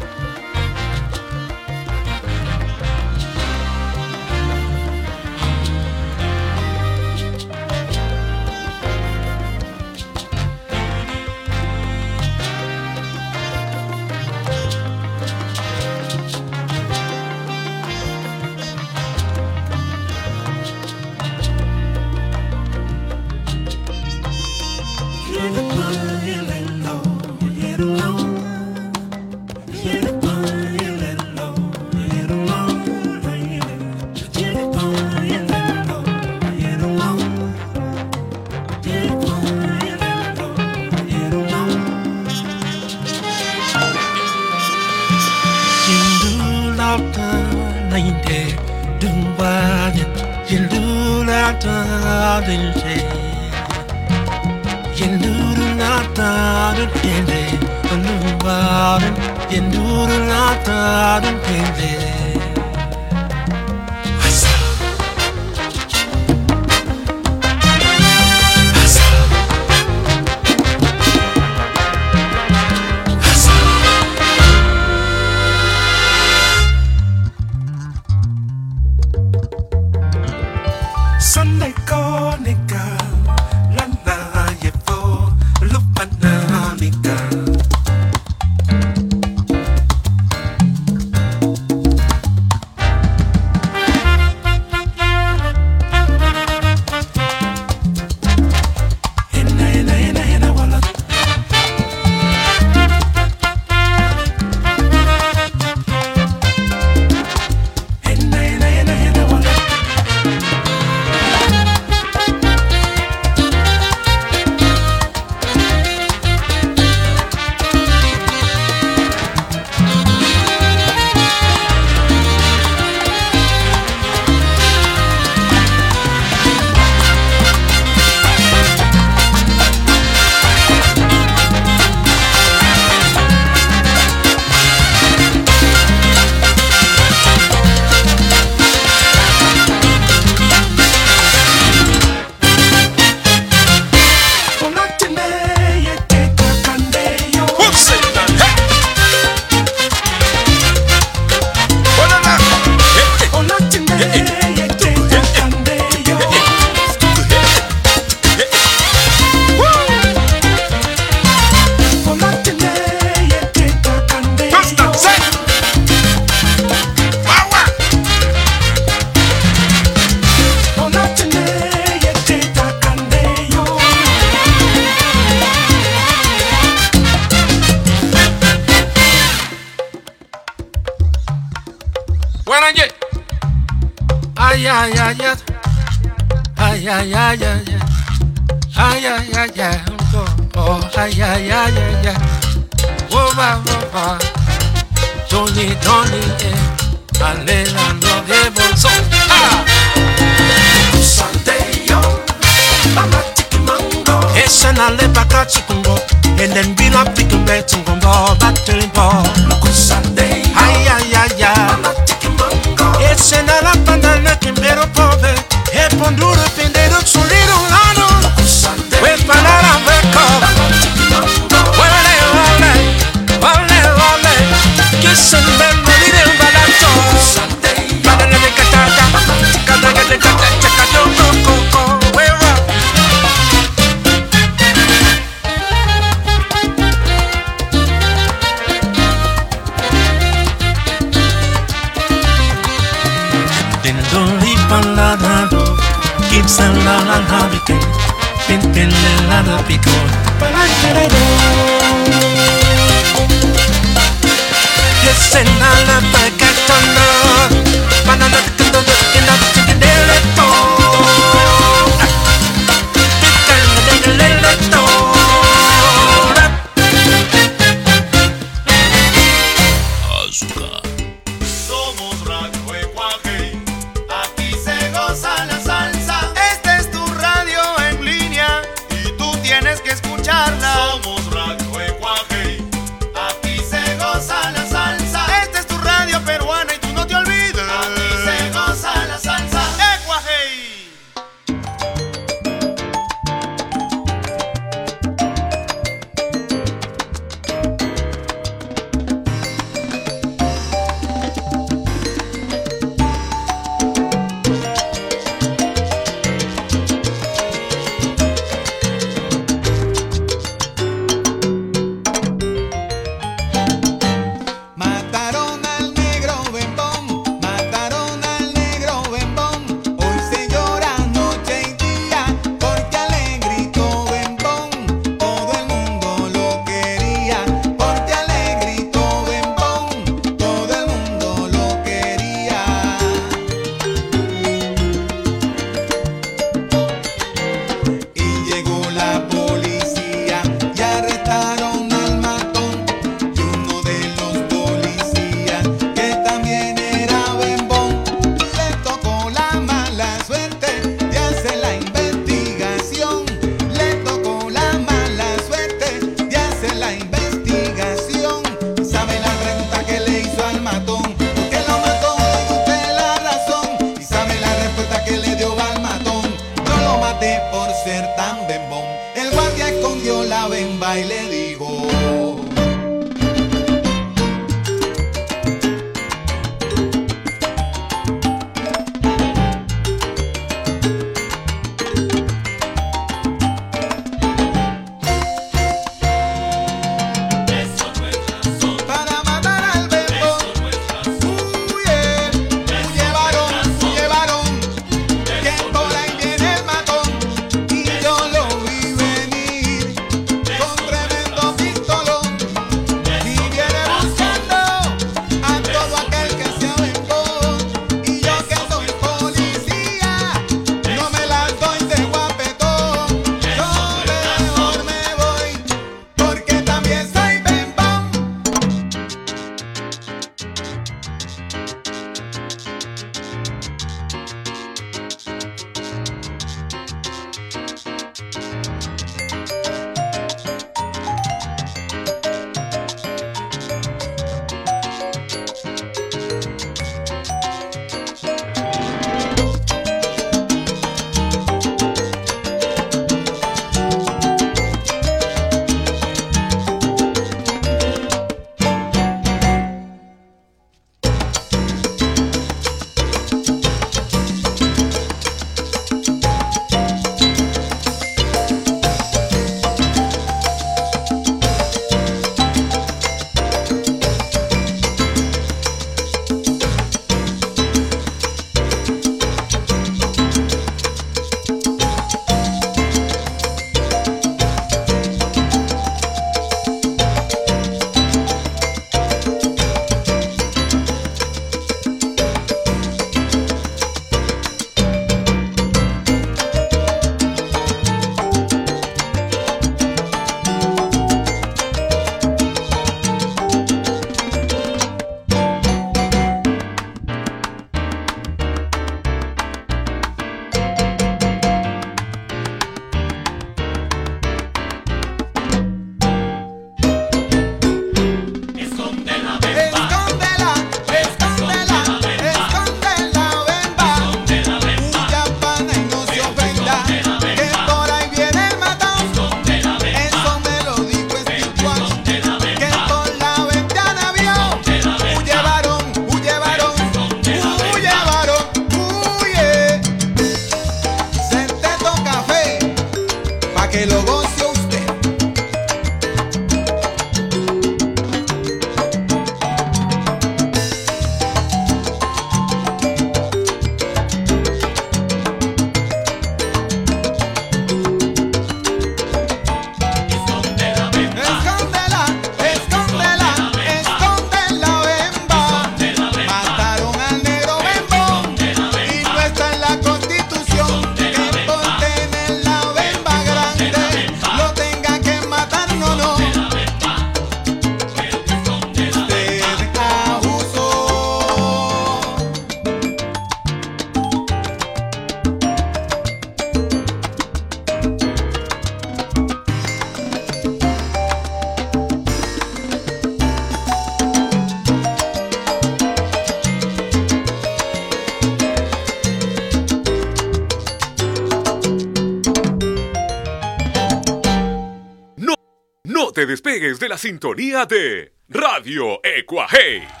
de la sintonía de Radio Ecuaje.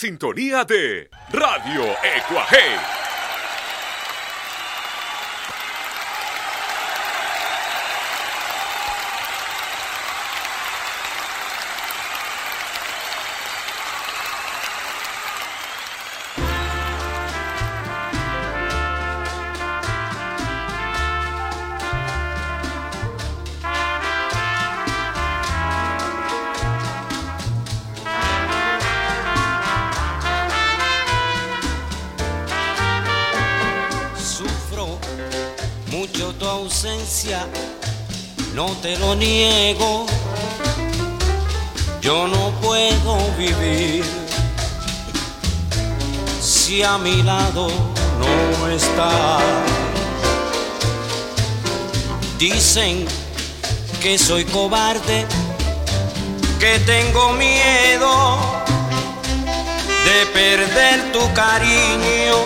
Sintonía de Radio Ecuaje. Te lo niego. Yo no puedo vivir si a mi lado no estás. Dicen que soy cobarde, que tengo miedo de perder tu cariño,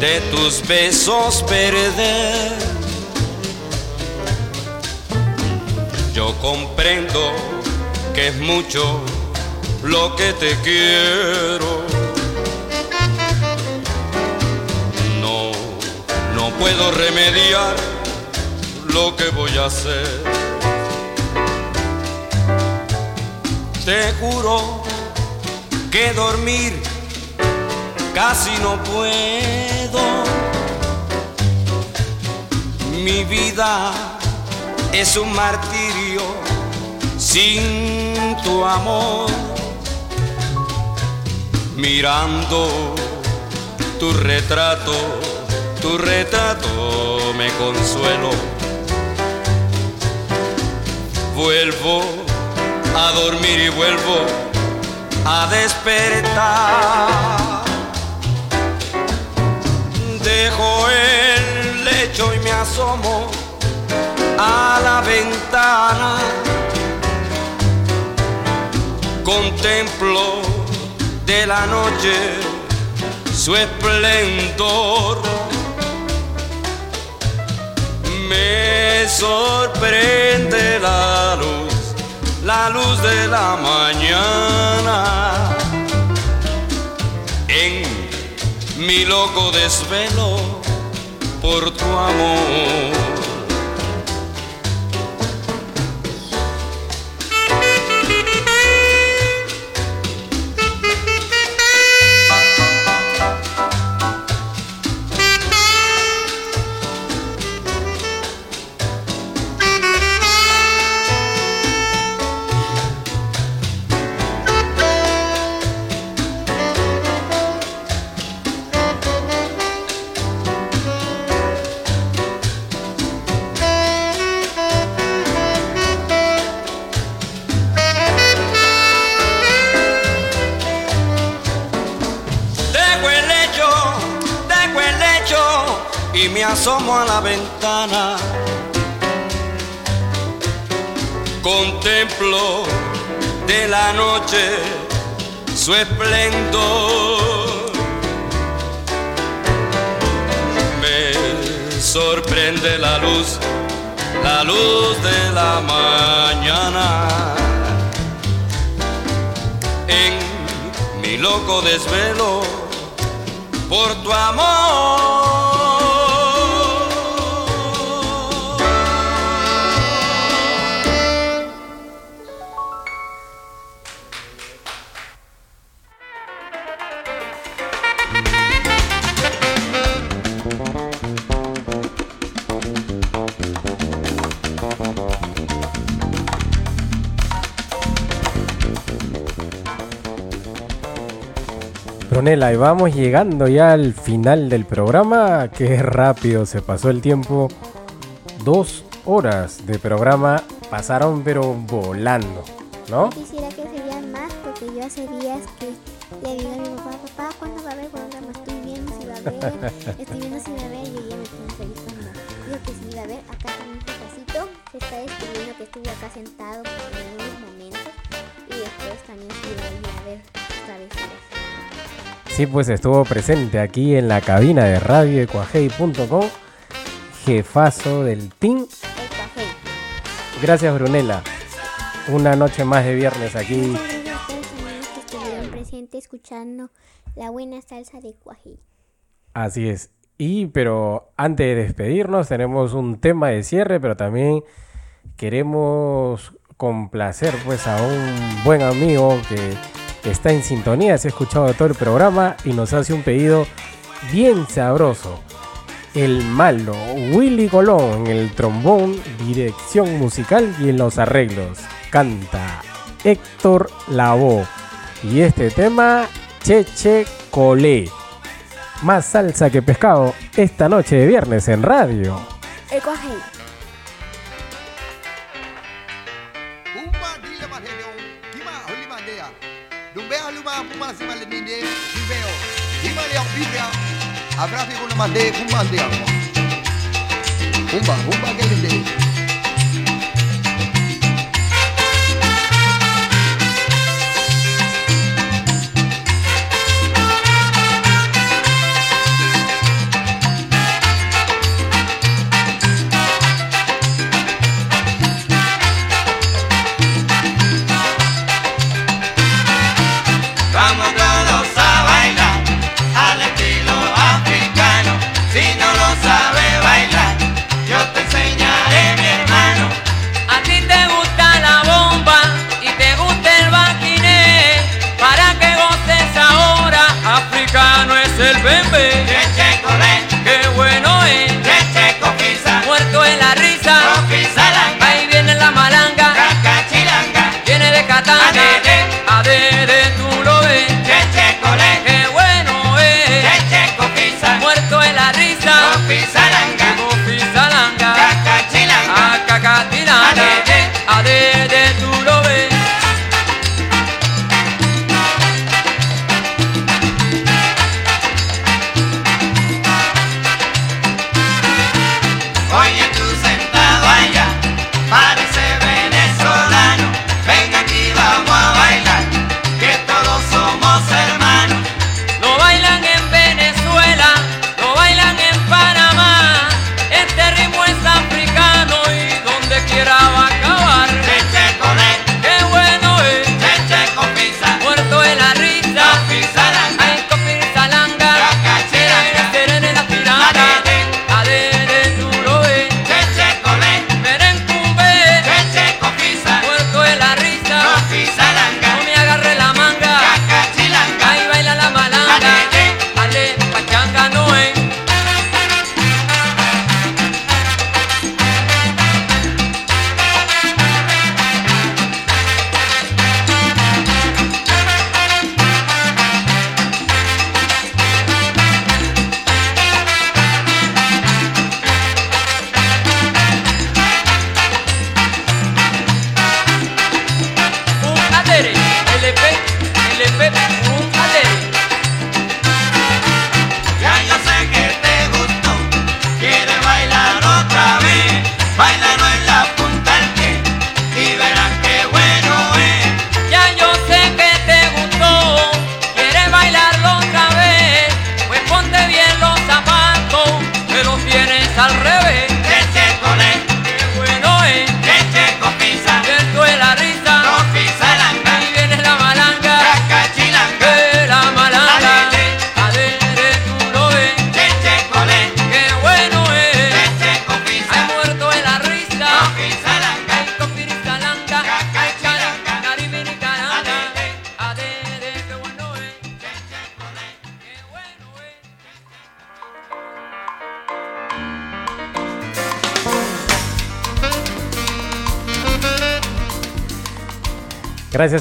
de tus besos perder. Comprendo que es mucho lo que te quiero. No, no puedo remediar lo que voy a hacer. Te juro que dormir casi no puedo. Mi vida es un martirio sin tu amor. Mirando tu retrato, tu retrato me consuelo. Vuelvo a dormir y vuelvo a despertar. Dejo el lecho y me asomo a la ventana. Contemplo de la noche su esplendor. Me sorprende la luz, la luz de la mañana. En mi loco desvelo por tu amor. Asomo a la ventana. Contemplo de la noche su esplendor. Me sorprende la luz, la luz de la mañana. En mi loco desvelo por tu amor. Brunella, y vamos llegando ya al final del programa. Qué rápido se pasó el tiempo. Dos horas de programa pasaron pero volando, ¿no? Quisiera que serían más porque yo hace días que le digo a mi papá, papá, ¿cuándo va a haber programa? Estoy viendo si va a haber, estoy viendo si va a haber y ella me pone feliz cuando digo que sí va a haber. Acá también un papacito se está despidiendo que estuvo acá sentado en unos momentos y después también se iba a ir a ver vez. Sí, pues estuvo presente aquí en la cabina de radio de cuajei.com, jefazo del team. Gracias, Brunella. Una noche más de viernes aquí. Muchas gracias a todos los amigos que estuvieron presentes escuchando la buena salsa de. Así es. Y, pero antes de despedirnos, tenemos un tema de cierre, pero también queremos complacer pues a un buen amigo que está en sintonía, se ha escuchado todo el programa y nos hace un pedido bien sabroso. El malo Willy Colón en el trombón, dirección musical y en los arreglos. Canta Héctor Lavoe. Y este tema, Cheche Colé. Más salsa que pescado esta noche de viernes en radio. Ecoagente. lazima linine viveo hima ya kupita agrafi kuna mande kumbande hapo kumba kumba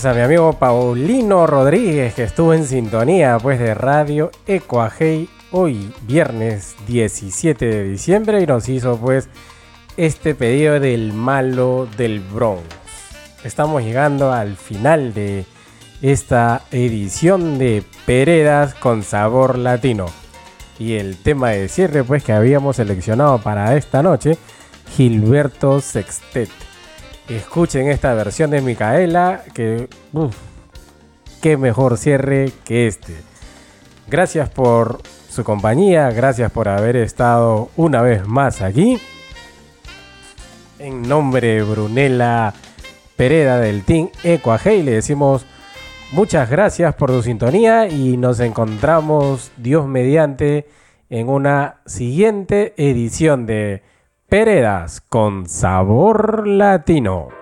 a mi amigo Paulino Rodríguez que estuvo en sintonía pues de Radio Ecoagey hoy viernes 17 de diciembre y nos hizo pues este pedido del malo del Bronx. Estamos llegando al final de esta edición de Peredas con sabor latino. Y el tema de cierre pues que habíamos seleccionado para esta noche, Gilberto Sextet Escuchen esta versión de Micaela, que qué mejor cierre que este. Gracias por su compañía, gracias por haber estado una vez más aquí. En nombre de Brunela Pereda del Team Ecoagey le decimos muchas gracias por su sintonía y nos encontramos, Dios mediante, en una siguiente edición de Peredas con sabor latino.